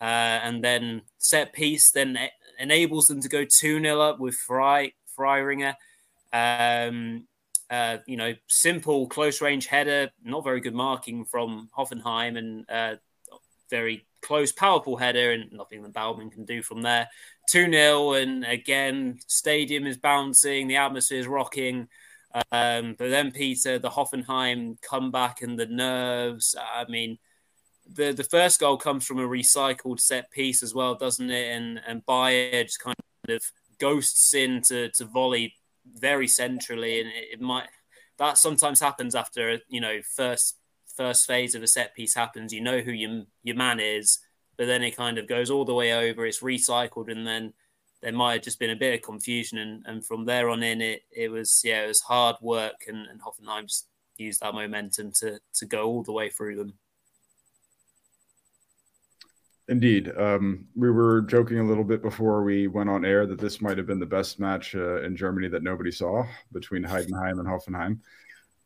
Uh, and then set piece then enables them to go 2 0 up with Fry Freiringer. Um, uh, you know, simple close range header, not very good marking from Hoffenheim, and uh, very close, powerful header, and nothing that Baumann can do from there. 2 0, and again, stadium is bouncing, the atmosphere is rocking. Um, but then, Peter, the Hoffenheim comeback and the nerves. I mean, the, the first goal comes from a recycled set piece as well, doesn't it? And and Beier just kind of ghosts in to, to volley very centrally, and it, it might that sometimes happens after you know first first phase of a set piece happens. You know who your your man is, but then it kind of goes all the way over. It's recycled, and then there might have just been a bit of confusion, and, and from there on in, it it was yeah, it was hard work, and, and Hoffenheim just used that momentum to to go all the way through them. Indeed, um, we were joking a little bit before we went on air that this might have been the best match uh, in Germany that nobody saw between Heidenheim and Hoffenheim.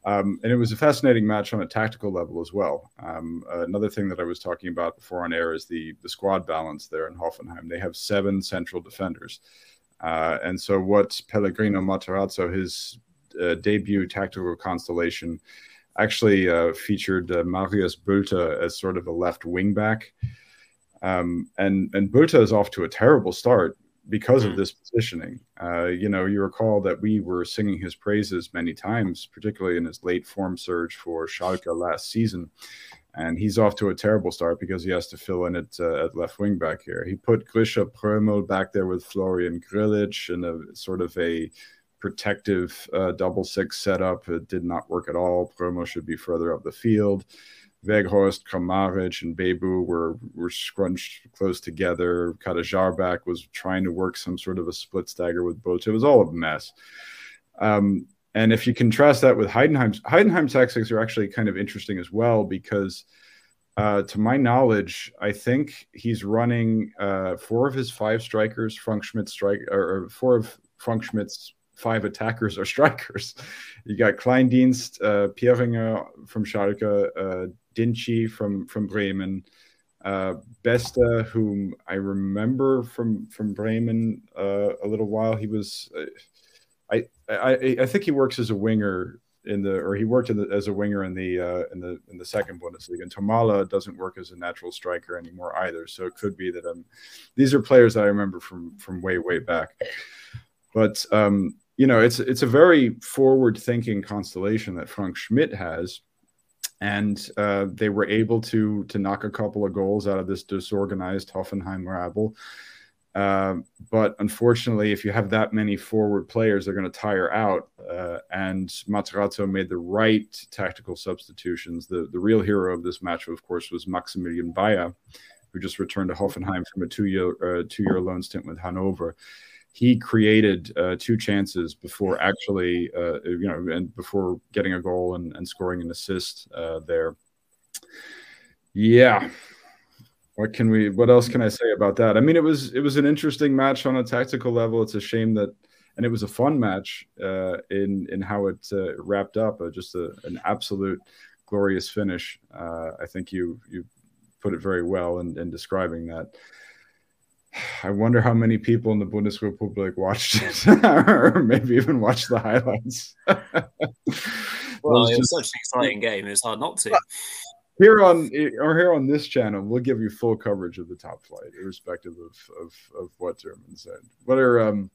Um, and it was a fascinating match on a tactical level as well. Um, another thing that I was talking about before on air is the the squad balance there in Hoffenheim. They have seven central defenders, uh, and so what Pellegrino Matarazzo, his uh, debut tactical constellation, actually uh, featured uh, Marius Bülter as sort of a left wing back. Um, and and Bülter is off to a terrible start because of hmm. this positioning. Uh, you know, you recall that we were singing his praises many times, particularly in his late form surge for Schalke last season. And he's off to a terrible start because he has to fill in at, uh, at left wing back here. He put Grisha Prömel back there with Florian Grillitsch in a sort of a protective uh, double six setup. It did not work at all. Prömel should be further up the field. Weghorst, Kramaric, and Bebou were were scrunched close together. Kader Jarbak was trying to work some sort of a split stagger with both. It was all a mess. Um, and if you contrast that with Heidenheim's, Heidenheim tactics are actually kind of interesting as well because, uh, to my knowledge, I think he's running uh, four of his five strikers, Frank Schmidt strike, or four of Frank Schmidt's five attackers are *laughs* strikers. You got Kleindienst, uh, Pieringer from Schalke, uh, Dinkçi from from Bremen, uh, Beste, whom I remember from from Bremen uh, a little while. He was, uh, I, I I think he works as a winger in the or he worked the, as a winger in the uh, in the in the second Bundesliga. And Thomalla doesn't work as a natural striker anymore either. So it could be that I'm. These are players that I remember from from way way back. But um, you know, it's it's a very forward thinking constellation that Frank Schmidt has and uh, they were able to to knock a couple of goals out of this disorganized Hoffenheim rabble. Uh, but unfortunately, if you have that many forward players, they're going to tire out. Uh, and Matarazzo made the right tactical substitutions. The the real hero of this match, of course, was Maximilian Beier, who just returned to Hoffenheim from a two year uh, two year loan stint with Hanover he created uh, two chances before actually, uh, you know, and before getting a goal and, and scoring an assist uh, there. Yeah. What can we? What else can I say about that? I mean, it was it was an interesting match on a tactical level. It's a shame that, and it was a fun match uh, in in how it uh, wrapped up. Uh, just a, an absolute glorious finish. I think you you put it very well in, in describing that. I wonder how many people in the Bundesrepublik watched it, *laughs* or maybe even watched the highlights. *laughs* well, it was just, such an exciting game; it's hard not to. Here on or here on this channel, we'll give you full coverage of the top flight, irrespective of of, of what German said. What are um,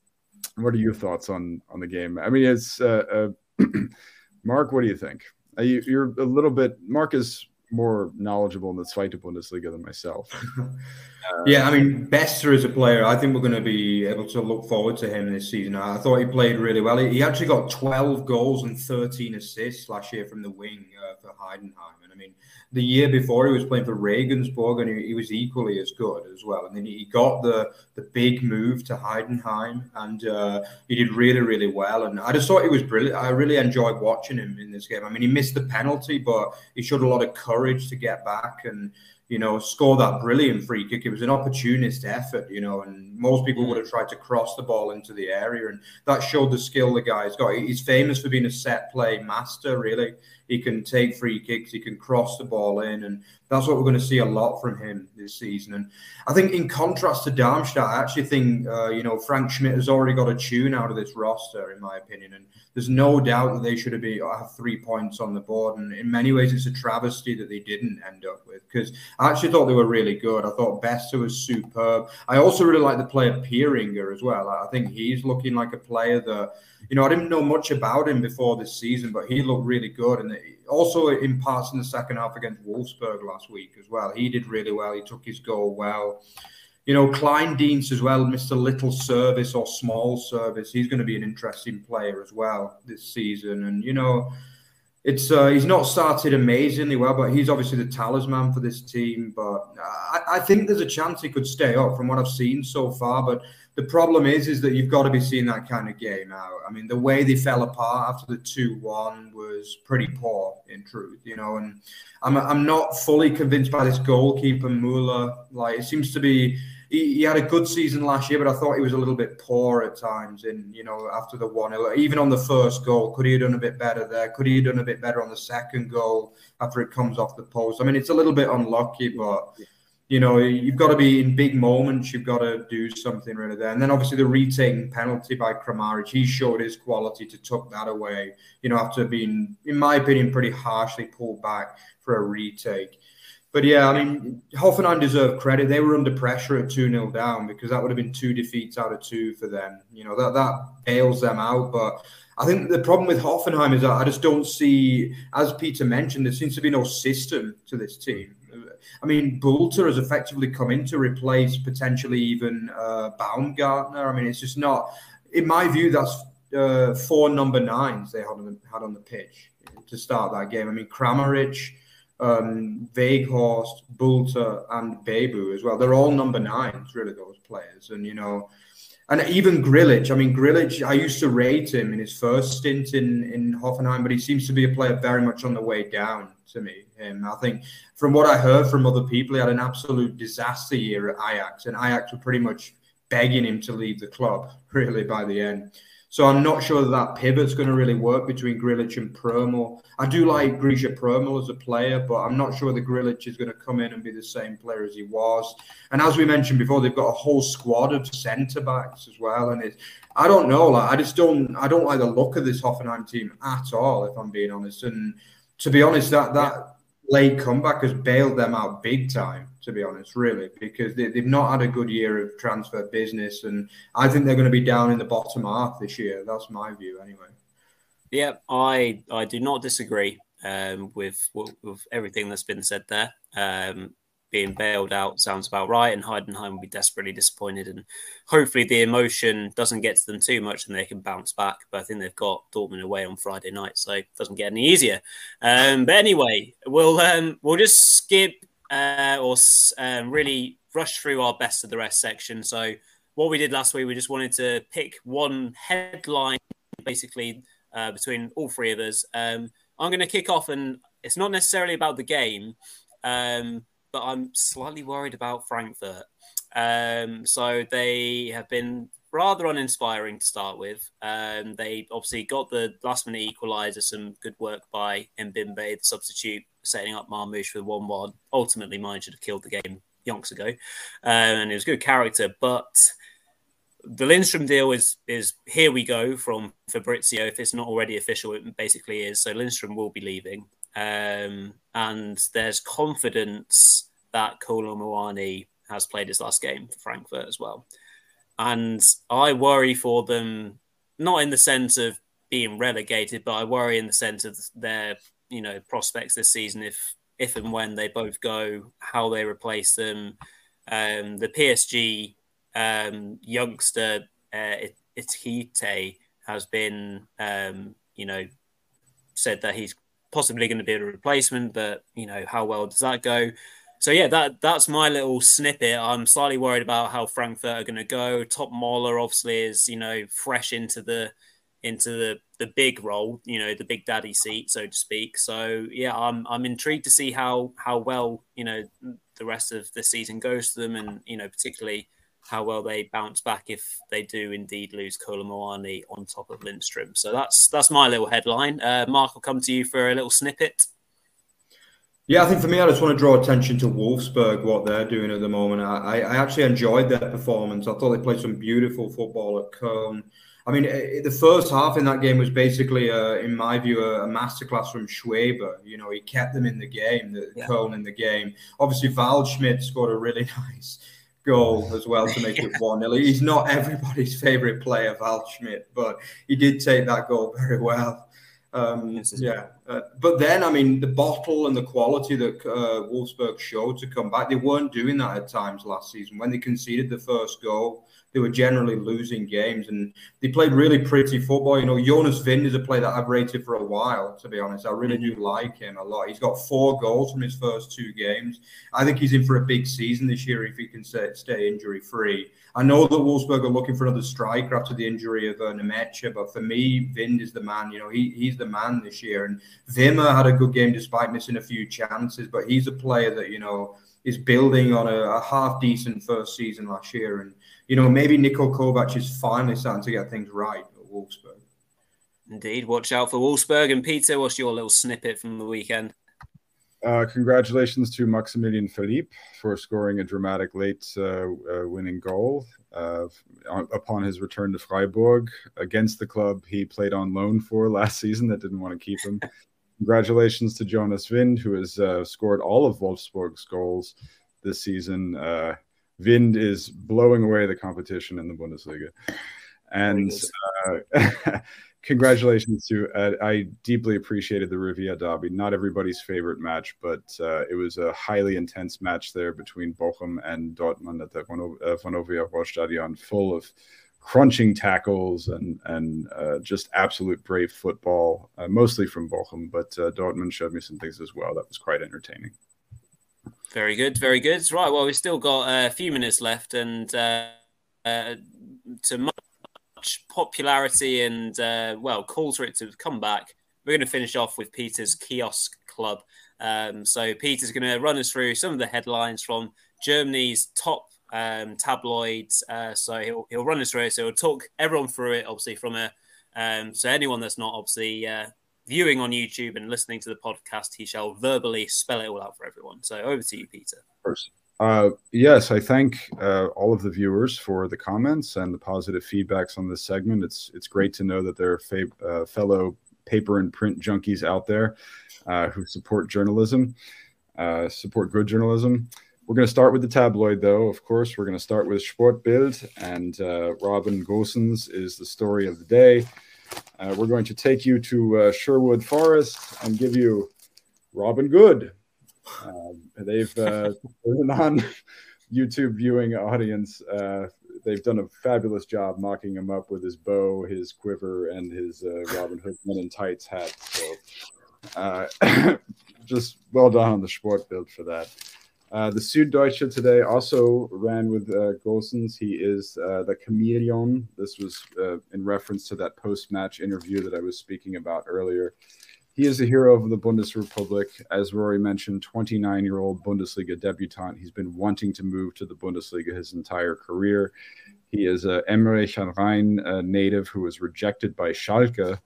what are your thoughts on on the game? I mean, it's uh, uh *clears throat* Mark. What do you think? Uh, you, you're a little bit. Mark is more knowledgeable in the Zweite Bundesliga than myself. *laughs* yeah, I mean, Beste as a player, I think we're going to be able to look forward to him this season. I thought he played really well. He actually got 12 goals and 13 assists last year from the wing uh, for Heidenheim. And I mean, the year before he was playing for Regensburg and he, he, was equally as good as well. And then he got the the big move to Heidenheim and uh, he did really really well. And I just thought he was brilliant. I really enjoyed watching him in this game. I mean, he missed the penalty, but he showed a lot of courage to get back and you know, score that brilliant free kick. It was an opportunist effort, you know, and most people would have tried to cross the ball into the area. And that showed the skill the guy's got. He's famous for being a set play master, really. He can take free kicks, he can cross the ball in, and that's what we're going to see a lot from him this season. And I think, in contrast to Darmstadt, I actually think uh, you know Frank Schmidt has already got a tune out of this roster, in my opinion. And there's no doubt that they should have been have three points on the board. And in many ways, it's a travesty that they didn't end up with because I actually thought they were really good. I thought Beste was superb. I also really like the player Pieringer as well. I think he's looking like a player that you know, I didn't know much about him before this season, but he looked really good. And also in parts in the second half against Wolfsburg last week as well. He did really well. He took his goal well. You know, Kleindienst as well, Mr. Little Service or Small Service. He's going to be an interesting player as well this season. And, you know, it's uh, he's not started amazingly well, but he's obviously the talisman for this team. But I, I think there's a chance he could stay up from what I've seen so far. But the problem is, is that you've got to be seeing that kind of game out. I mean, the way they fell apart after the two-one was pretty poor, in truth. You know, and I'm I'm not fully convinced by this goalkeeper Müller. Like, it seems to be he, he, had a good season last year, but I thought he was a little bit poor at times. In you know after the one, even on the first goal, could he have done a bit better there? Could he have done a bit better on the second goal after it comes off the post? I mean, it's a little bit unlucky, but you know, you've got to be in big moments. You've got to do something really there. And then obviously the retaking penalty by Kramaric, he showed his quality to tuck that away. You know, after being, in my opinion, pretty harshly pulled back for a retake. But yeah, I mean, Hoffenheim deserve credit. They were under pressure at 2 0 down because that would have been two defeats out of two for them. You know, that, that bails them out. But I think the problem with Hoffenheim is that I just don't see, as Peter mentioned, there seems to be no system to this team. I mean, Bülter has effectively come in to replace potentially even uh, Baumgartner. I mean, it's just not, in my view, that's uh, four number nines they had on the, had on the pitch to start that game. I mean, Kramaric um, Weghorst, Bülter, and Bebou as well. They're all number nines, really, those players. And, you know, and even Grillitsch. I mean, Grillitsch, I used to rate him in his first stint in, in Hoffenheim, but he seems to be a player very much on the way down to me. Him, I think, from what I heard from other people, he had an absolute disaster year at Ajax, and Ajax were pretty much begging him to leave the club, *laughs* really, by the end. So I'm not sure that, that pivot's going to really work between Grillitsch and Prömel. I do like Grisha Prömel as a player, but I'm not sure the Grillitsch is going to come in and be the same player as he was. And as we mentioned before, they've got a whole squad of centre backs as well. And it, I don't know, like I just don't, I don't like the look of this Hoffenheim team at all, if I'm being honest. And to be honest, that that late comeback has bailed them out big time to be honest, really, because they, have not had a good year of transfer business. And I think they're going to be down in the bottom half this year. That's my view, anyway. Yeah, I, I do not disagree um, with, with everything that's been said there. Um, being bailed out sounds about right, and Heidenheim will be desperately disappointed. And hopefully, the emotion doesn't get to them too much, and they can bounce back. But I think they've got Dortmund away on Friday night, so it doesn't get any easier. Um, but anyway, we'll um, we'll just skip uh, or um, really rush through our best of the rest section. So what we did last week, we just wanted to pick one headline, basically uh, between all three of us. Um, I'm going to kick off, and it's not necessarily about the game, um, but I'm slightly worried about Frankfurt. Um, so they have been rather uninspiring to start with. Um, they obviously got the last minute equaliser, some good work by Mbembe, the substitute, setting up Marmoush for 1 1. Ultimately, mine should have killed the game yonks ago. Um, and it was good character. But the Lindstrom deal is is here we go from Fabrizio. If it's not already official, it basically is. So Lindstrom will be leaving. Um, and there's confidence that Kolo Muani has played his last game for Frankfurt as well. And I worry for them, not in the sense of being relegated, but I worry in the sense of their you know prospects this season if if and when they both go, how they replace them. Um, the PSG um, youngster uh, has been, um, you know, said that he's possibly going to be a replacement, but you know, how well does that go? So yeah, that that's my little snippet. I'm slightly worried about how Frankfurt are going to go. Top Topmöller obviously is you know fresh into the into the the big role, you know, the big daddy seat, so to speak. So yeah, I'm I'm intrigued to see how how well you know the rest of the season goes to them, and you know particularly how well they bounce back if they do indeed lose Kolo Muani on top of Lindstrom. So that's that's my little headline. Uh, Mark, I'll come to you for a little snippet. Yeah, I think for me, I just want to draw attention to Wolfsburg, what they're doing at the moment. I, I actually enjoyed their performance. I thought they played some beautiful football at Köln. I mean, the first half in that game was basically, uh, in my view, a, a masterclass from Schwäbe. You know, he kept them in the game, the yeah. Köln in the game. Obviously, Waldschmidt scored a really *laughs* nice goal as well to make *laughs* yeah. it 1 0. He's not everybody's favourite player, Waldschmidt, but he did take that goal very well. Um, yeah, uh, but then I mean the bottle and the quality that uh, Wolfsburg showed to come back, they weren't doing that at times last season. When they conceded the first goal, they were generally losing games and they played really pretty football. You know, Jonas Wind is a player that I've rated for a while, to be honest. I really do like him a lot. He's got four goals from his first two games. I think he's in for a big season this year if he can stay injury free. I know that Wolfsburg are looking for another striker after the injury of uh, Nmecha, but for me, Wind is the man. You know, he, he's the man this year. And Wimmer had a good game despite missing a few chances, but he's a player that, you know, is building on a, a half decent first season last year. And, you know, maybe Niko Kovac is finally starting to get things right at Wolfsburg. Indeed. Watch out for Wolfsburg. And Peter, what's your little snippet from the weekend? Uh, congratulations to Maximilian Philipp for scoring a dramatic late uh, uh, winning goal uh, upon his return to Freiburg against the club he played on loan for last *laughs* season that didn't want to keep him. Congratulations to Jonas Wind, who has uh, scored all of Wolfsburg's goals this season. Uh, Wind is blowing away the competition in the Bundesliga. And *laughs* congratulations to uh, I deeply appreciated the Revierderby. Not everybody's favorite match, but uh, it was a highly intense match there between Bochum and Dortmund at the uh, Vonovia Stadion, full of crunching tackles and and uh, just absolute brave football, uh, mostly from Bochum. But uh, Dortmund showed me some things as well that was quite entertaining. Very good, very good. Right, well, we've still got a few minutes left, and uh to much popularity and uh, well calls for it to come back. We're going to finish off with Peter's kiosk club. Um, so Peter's going to run us through some of the headlines from Germany's top um, tabloids. Uh, so he'll he'll run us through it. So he'll talk everyone through it, obviously from a um, so anyone that's not obviously uh, viewing on YouTube and listening to the podcast, he shall verbally spell it all out for everyone. So over to you, Peter. First. Uh, yes, I thank uh, all of the viewers for the comments and the positive feedbacks on this segment. It's it's great to know that there are fa- uh, fellow paper and print junkies out there uh, who support journalism, uh, support good journalism. We're going to start with the tabloid, though. Of course, we're going to start with Sportbild, and uh, Robin Gosens is the story of the day. We're going to take you to Sherwood Forest and give you Robin Good. Um, they've uh, *laughs* non YouTube viewing audience. Uh, they've done a fabulous job mocking him up with his bow, his quiver, and his uh, Robin Hood Men in Tights hat. So, uh, *coughs* just well done on the sport Sportbild for that. Uh, the Süddeutsche today also ran with uh, Gosens. He is uh, the chameleon. This was uh, in reference to that post match interview that I was speaking about earlier. He is the hero of the Bundesrepublik. As Rory mentioned, 29 year old Bundesliga debutant. He's been wanting to move to the Bundesliga his entire career. He is a Emmerich am Rhein native who was rejected by Schalke.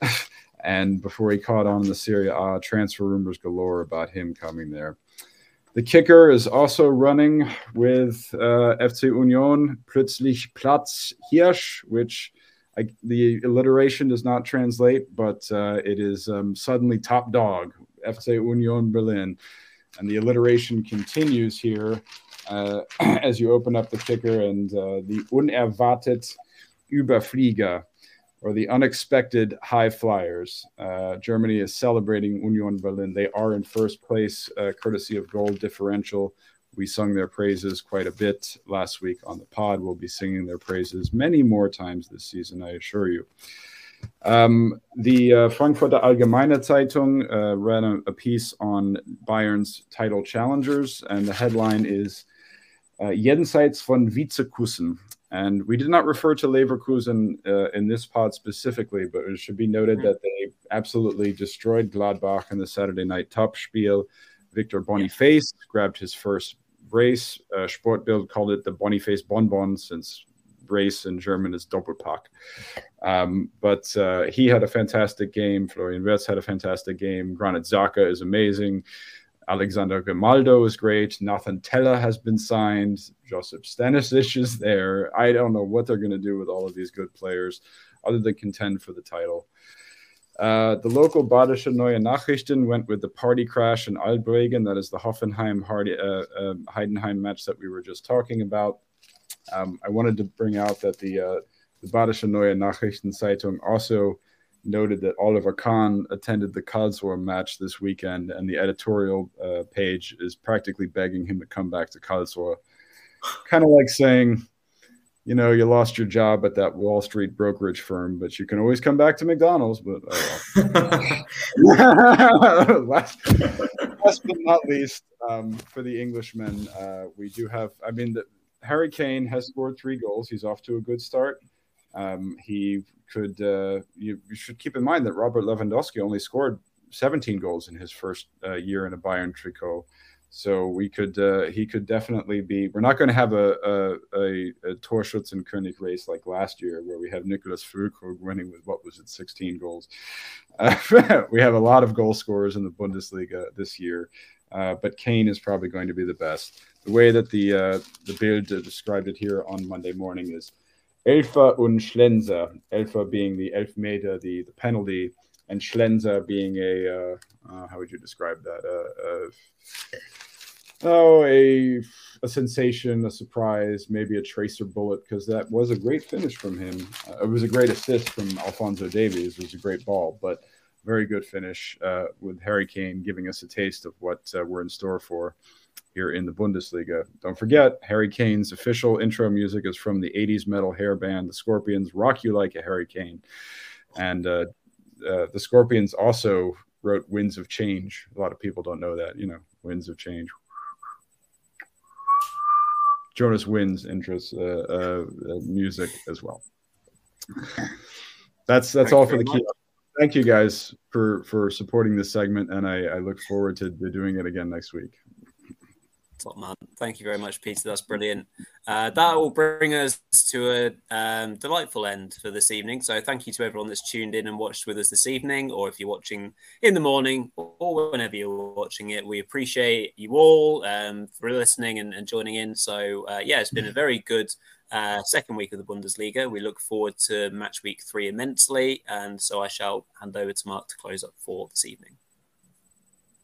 *laughs* and before he caught on in the Serie A, transfer rumors galore about him coming there. The kicker is also running with uh, FC Union, Plötzlich Platz Hirsch, which I, the alliteration does not translate, but uh, it is um, suddenly top dog, FC Union Berlin. And the alliteration continues here uh, *clears throat* as you open up the kicker and uh, the unerwartet Überflieger, or the unexpected high flyers. Uh, Germany is celebrating Union Berlin. They are in first place, uh, courtesy of goal differential we sung their praises quite a bit last week on the pod. We'll be singing their praises many more times this season, I assure you. Um, the uh, Frankfurter Allgemeine Zeitung uh, ran a, a, piece on Bayern's title challengers, and the headline is uh, Jenseits von Vizekussen. And we did not refer to Leverkusen uh, in this pod specifically, but it should be noted that they absolutely destroyed Gladbach in the Saturday night Topspiel. Victor Boniface grabbed his first brace. Uh, Sportbild called it the Boniface Bonbon since brace in German is Doppelpack. Um, but uh, he had a fantastic game. Florian Wirtz had a fantastic game. Granit Xhaka is amazing. Alexander Grimaldo is great. Nathan Tella has been signed. Josip Stanisic is there. I don't know what they're going to do with all of these good players other than contend for the title. Uh, the local Badische Neue Nachrichten went with the party crash in Albregen. That is the Hoffenheim Hardy, uh, uh, Heidenheim match that we were just talking about. Um, I wanted to bring out that the, uh, the Badische Neue Nachrichten Zeitung also noted that Oliver Kahn attended the Karlsruhe match this weekend, and the editorial uh, page is practically begging him to come back to Karlsruhe. kind of like saying, you know, you lost your job at that Wall Street brokerage firm, but you can always come back to McDonald's. But oh well. *laughs* last, last, but not least, um, for the Englishmen, uh, we do have. I mean, the, Harry Kane has scored three goals. He's off to a good start. Um, he could. Uh, you, you, should keep in mind that Robert Lewandowski only scored 17 goals in his first uh, year in a Bayern tricot. So we could uh, he could definitely be. We're not going to have a a, a, a race like last year, where we have Niclas Füllkrug winning with what was it, 16 goals. *laughs* We have a lot of goal scorers in the Bundesliga this year, uh, but Kane is probably going to be the best. The way that the uh, the Bild described it here on Monday morning is Elfer und Schlenzer. Elfer being the Elfmeter, the the penalty, and Schlenzer being a uh, uh, how would you describe that? Uh, oh, a a sensation, a surprise, maybe a tracer bullet, because that was a great finish from him. Uh, it was a great assist from Alphonso Davies. It was a great ball, but very good finish uh, with Harry Kane giving us a taste of what uh, we're in store for here in the Bundesliga. Don't forget, Harry Kane's official intro music is from the 80s metal hair band, the Scorpions, Rock You Like a Harry Kane. And uh, uh, the Scorpions also wrote Winds of Change. A lot of people don't know that, you know, Winds of Change. Jonas Wind's interest uh, uh, uh, music as well. That's that's all for the key. Thank you guys for for supporting this segment, and I, I look forward to doing it again next week. Top man. Thank you very much, Peter. That's brilliant. Uh, that will bring us to a um, delightful end for this evening. So, thank you to everyone that's tuned in and watched with us this evening, or if you're watching in the morning or whenever you're watching it. We appreciate you all um, for listening and, and, joining in. So, uh, yeah, it's been a very good uh, second week of the Bundesliga. We look forward to match week three immensely. And so, I shall hand over to Mark to close up for this evening.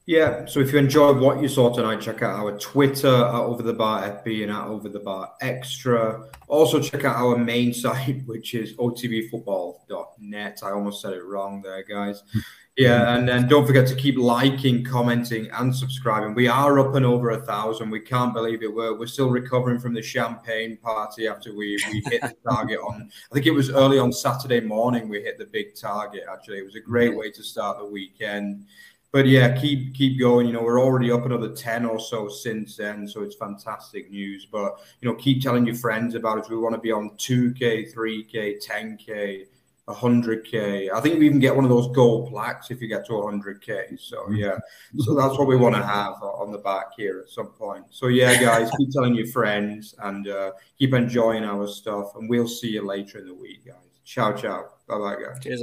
Yeah, so if you enjoyed what you saw tonight, check out our Twitter at Over the Bar FB and at Over the Bar Extra. Also, check out our main *laughs* site, which is otbfootball.net. I almost said it wrong there, guys. *laughs* Yeah, and then don't forget to keep liking, commenting, and subscribing. We are up and over a thousand. We can't believe it. We're, we're still recovering from the champagne party after we, we hit the *laughs* target on, I think it was early on Saturday morning, we hit the big target, actually. It was a great way to start the weekend but yeah, keep keep going. You know, we're already up another ten or so since then, so it's fantastic news. But you know, keep telling your friends about us. We want to be on two k, three k, ten k. 100k. I think we even get one of those gold plaques if you get to 100k. So mm-hmm. yeah, so that's what we want to have on the back here at some point. So yeah, guys, keep *laughs* telling your friends and uh, keep enjoying our stuff, and we'll see you later in the week, guys. Ciao, ciao. Bye, bye, guys. Cheers.